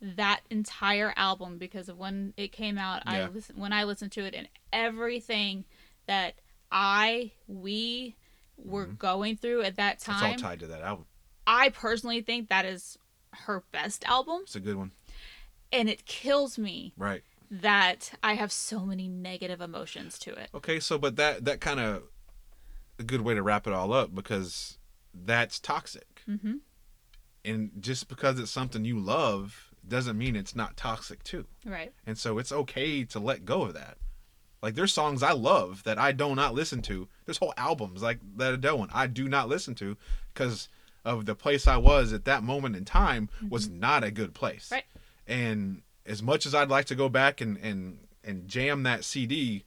[SPEAKER 2] That entire album, because of when it came out, I listen when I listened to it, and everything that I we were
[SPEAKER 3] Mhm.
[SPEAKER 2] going through at that time.
[SPEAKER 3] It's all
[SPEAKER 2] time.
[SPEAKER 3] tied to that album.
[SPEAKER 2] I personally think that is her best album,
[SPEAKER 3] It's a good one.
[SPEAKER 2] and it kills me
[SPEAKER 3] Right.
[SPEAKER 2] that I have so many negative emotions to it.
[SPEAKER 3] Okay, so but that that kind of a good way to wrap it all up because that's toxic.
[SPEAKER 2] Mm-hmm.
[SPEAKER 3] And just because it's something you love doesn't mean it's not toxic too.
[SPEAKER 2] Right.
[SPEAKER 3] And so it's okay to let go of that. Like there's songs I love that I do not listen to. There's whole albums like that Adele one I do not listen to because of the place I was at that moment in time was not a good place.
[SPEAKER 2] Mm-hmm. Right.
[SPEAKER 3] And as much as I'd like to go back and and and jam that CD,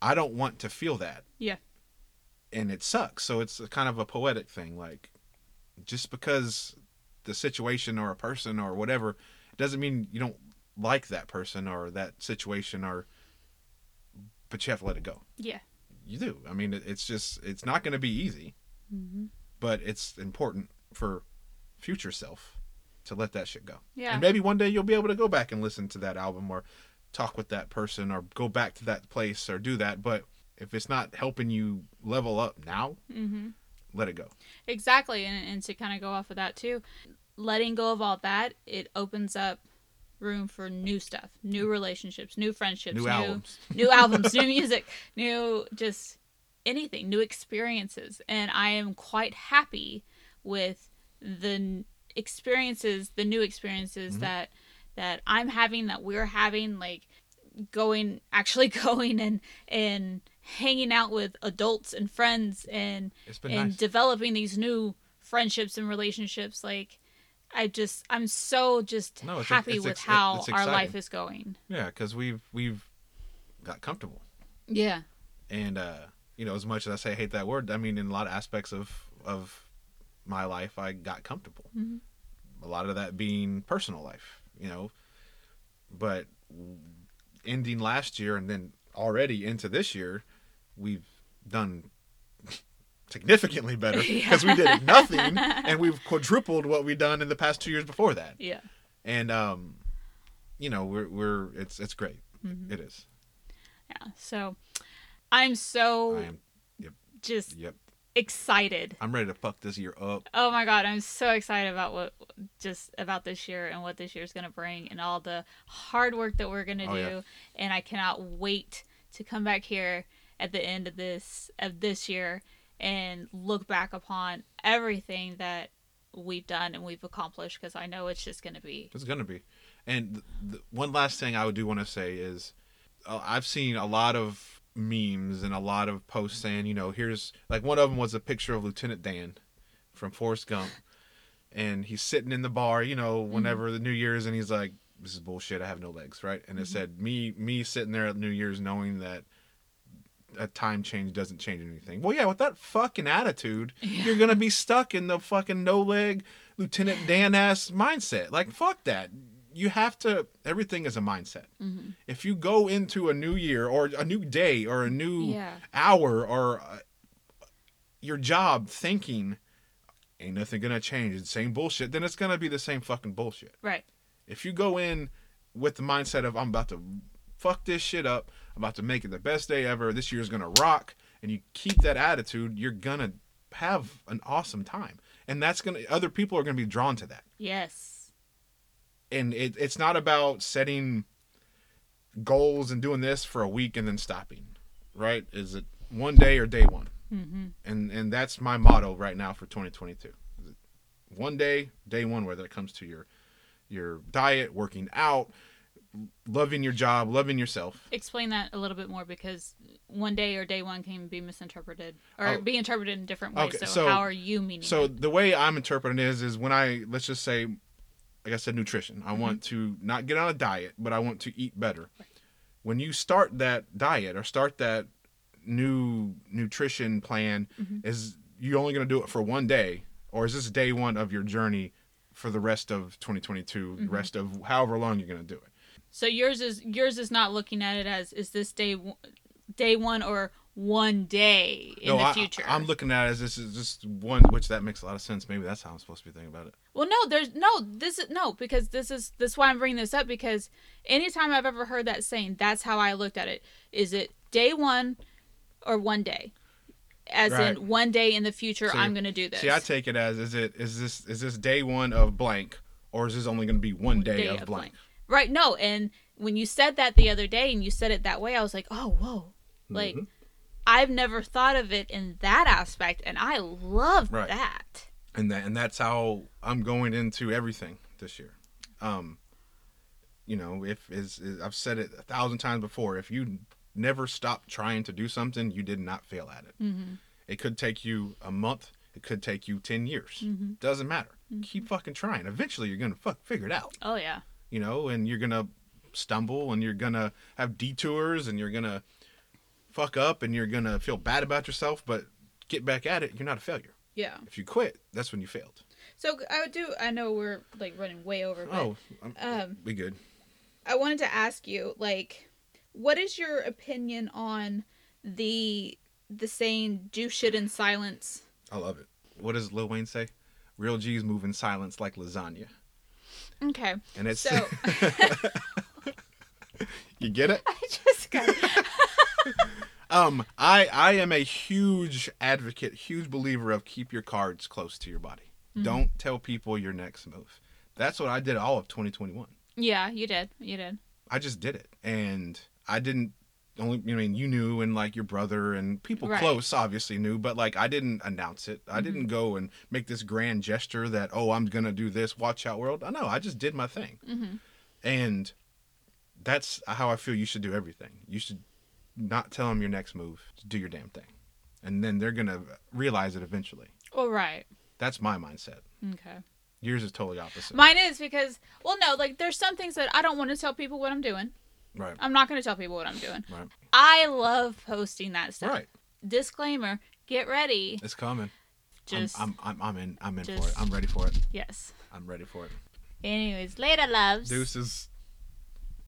[SPEAKER 3] I don't want to feel that.
[SPEAKER 2] Yeah.
[SPEAKER 3] And it sucks. So it's a kind of a poetic thing. Like just because the situation or a person or whatever doesn't mean you don't like that person or that situation or but you have to let it go
[SPEAKER 2] Yeah.
[SPEAKER 3] you do i mean it's just it's not going to be easy
[SPEAKER 2] Mm-hmm.
[SPEAKER 3] but it's important for future self to let that shit go
[SPEAKER 2] Yeah.
[SPEAKER 3] and maybe one day you'll be able to go back and listen to that album or talk with that person or go back to that place or do that but if it's not helping you level up now
[SPEAKER 2] Mm-hmm.
[SPEAKER 3] let it go
[SPEAKER 2] Exactly, and, and to kind of go off of that too, letting go of all that, it opens up room for new stuff, new relationships, new friendships,
[SPEAKER 3] new albums
[SPEAKER 2] new albums, new music, new just anything, new experiences. And I am quite happy with the experiences, the new experiences
[SPEAKER 3] Mhm.
[SPEAKER 2] that that I'm having, that we're having, like going actually going and and hanging out with adults and friends and and
[SPEAKER 3] nice
[SPEAKER 2] developing these new friendships and relationships like I just I'm so just
[SPEAKER 3] No, it's-
[SPEAKER 2] happy
[SPEAKER 3] it's
[SPEAKER 2] with how our life is going.
[SPEAKER 3] yeah because we've we've got comfortable
[SPEAKER 2] Yeah.
[SPEAKER 3] and uh you know as much as i say I hate that word i mean in a lot of aspects of of my life i got comfortable
[SPEAKER 2] Mhm.
[SPEAKER 3] a lot of that being personal life you know but ending last year and then already into this year we've done significantly better because we did nothing and we've quadrupled what we've done in the past two years before that
[SPEAKER 2] Yeah.
[SPEAKER 3] and um you know we're we're it's it's great
[SPEAKER 2] Mhm.
[SPEAKER 3] it is
[SPEAKER 2] Yeah. So I'm so
[SPEAKER 3] i am yep,
[SPEAKER 2] just
[SPEAKER 3] yep
[SPEAKER 2] excited.
[SPEAKER 3] i'm ready to fuck this year up
[SPEAKER 2] Oh my god, I'm so excited about what just about this year and what this year's going to bring and all the hard work that we're going to
[SPEAKER 3] Oh,
[SPEAKER 2] do
[SPEAKER 3] yeah.
[SPEAKER 2] and I cannot wait to come back here at the end of this of this year and look back upon everything that we've done and we've accomplished because I know it's just going to be
[SPEAKER 3] It's gonna be. And th- th- one last thing I do want to say is, uh, I've seen a lot of memes and a lot of posts saying, you know, here's like one of them was a picture of Lieutenant Dan from Forrest Gump, and he's sitting in the bar, you know, whenever the New Year's, and he's like, "This is bullshit. I have no legs," right? And it said me me sitting there at New Year's knowing that a time change doesn't change anything. Well, yeah, with that fucking attitude, you're gonna be stuck in the fucking no leg Lieutenant Dan ass mindset. Like fuck that. You have to. Everything is a mindset.
[SPEAKER 2] Mhm.
[SPEAKER 3] If you go into a new year or a new day or a new
[SPEAKER 2] yeah
[SPEAKER 3] hour or uh, your job thinking ain't nothing gonna change, it's the same bullshit, then it's gonna be the same fucking bullshit.
[SPEAKER 2] right
[SPEAKER 3] If you go in with the mindset of I'm about to fuck this shit up, I'm about to make it the best day ever, this year's gonna rock, and you keep that attitude, you're gonna have an awesome time. And that's gonna other people are gonna be drawn to that.
[SPEAKER 2] yes
[SPEAKER 3] And it, it's not about setting goals and doing this for a week and then stopping. Right? Is it one day or day one?
[SPEAKER 2] mm-hmm.
[SPEAKER 3] And and that's my motto right now for 2022. One day, day one, whether it comes to your your diet, working out, loving your job, loving yourself.
[SPEAKER 2] explain that a little bit more because one day or day one can be misinterpreted or
[SPEAKER 3] Oh.
[SPEAKER 2] be interpreted in different ways.
[SPEAKER 3] Okay,
[SPEAKER 2] so,
[SPEAKER 3] so-
[SPEAKER 2] how are you meaning
[SPEAKER 3] So
[SPEAKER 2] it?
[SPEAKER 3] the way I'm interpreting it is is when I let's just say, like I said, nutrition. I want to not get on a diet, but I want to eat better. When you start that diet or start that new nutrition plan,
[SPEAKER 2] Mhm.
[SPEAKER 3] is you only going to do it for one day, or is this day one of your journey for the rest of 2022, the
[SPEAKER 2] Mhm.
[SPEAKER 3] rest of however long you're going to do it?
[SPEAKER 2] So yours is yours is not looking at it as is this day day one or one day in the future.
[SPEAKER 3] I'm looking at it as this is just one, which that makes a lot of sense. Maybe that's how I'm supposed to be thinking about it.
[SPEAKER 2] well, no, there's no this is no because this is this is why I'm bringing this up because anytime I've ever heard that saying, that's how I looked at it. Is it day one or one day? as
[SPEAKER 3] Right.
[SPEAKER 2] in one day in the future
[SPEAKER 3] See-
[SPEAKER 2] I'm going to do this.
[SPEAKER 3] See, I take it as is it is this is this day one of blank, or is this only going to be one day, of blank?
[SPEAKER 2] Right. No. And when you said that the other day and you said it that way, I was like, oh, whoa. Like,
[SPEAKER 3] Mhm.
[SPEAKER 2] I've never thought of it in that aspect. And I love
[SPEAKER 3] Right.
[SPEAKER 2] that.
[SPEAKER 3] and that and that's how I'm going into everything this year. Um, you know, if is, is I've said it a thousand times before, if you never stop trying to do something, you did not fail at it.
[SPEAKER 2] Mm-hmm.
[SPEAKER 3] It could take you a month. It could take you ten years.
[SPEAKER 2] Mm-hmm.
[SPEAKER 3] Doesn't matter. Keep fucking trying. Eventually, you're gonna fuck figure it out.
[SPEAKER 2] Oh, yeah.
[SPEAKER 3] You know, and you're gonna stumble, and you're gonna have detours, and you're gonna fuck up, and you're gonna feel bad about yourself. But get back at it. You're not a failure.
[SPEAKER 2] Yeah.
[SPEAKER 3] If you quit, that's when you failed.
[SPEAKER 2] So I would do, I know we're like running way over, but
[SPEAKER 3] Oh,
[SPEAKER 2] um,
[SPEAKER 3] we good.
[SPEAKER 2] I wanted to ask you, like, what is your opinion on the the saying "do shit in silence"?
[SPEAKER 3] I love it. What does Lil Wayne say? Real G's move in silence like lasagna.
[SPEAKER 2] Okay,
[SPEAKER 3] And it's
[SPEAKER 2] so
[SPEAKER 3] you get it?
[SPEAKER 2] I just got
[SPEAKER 3] Um, I I am a huge advocate, huge believer of keep your cards close to your body.
[SPEAKER 2] Mm-hmm.
[SPEAKER 3] Don't tell people your next move. That's what I did all of 2021.
[SPEAKER 2] yeah, you did, you did.
[SPEAKER 3] I just did it, and I didn't only. I mean, you knew, and like your brother and people
[SPEAKER 2] Right.
[SPEAKER 3] close obviously knew, but like I didn't announce it. I didn't go and make this grand gesture that oh I'm gonna do this. Watch out, world. I know. I just did my thing,
[SPEAKER 2] Mm-hmm.
[SPEAKER 3] and that's how I feel. You should do everything. You should not tell them your next move. Do your damn thing, and then they're gonna realize it eventually.
[SPEAKER 2] All right.
[SPEAKER 3] That's my mindset.
[SPEAKER 2] Okay.
[SPEAKER 3] Yours is totally opposite.
[SPEAKER 2] Mine is because, well, no, like there's some things that I don't want to tell people what I'm doing.
[SPEAKER 3] Right.
[SPEAKER 2] I'm not going to tell people what I'm doing.
[SPEAKER 3] Right.
[SPEAKER 2] I love posting that stuff.
[SPEAKER 3] Right.
[SPEAKER 2] Disclaimer: Get ready.
[SPEAKER 3] It's coming.
[SPEAKER 2] Just
[SPEAKER 3] I'm, I'm, I'm, I'm in. I'm in for it. I'm ready for it.
[SPEAKER 2] yes.
[SPEAKER 3] I'm ready for it.
[SPEAKER 2] Anyways, later, loves.
[SPEAKER 3] Deuces.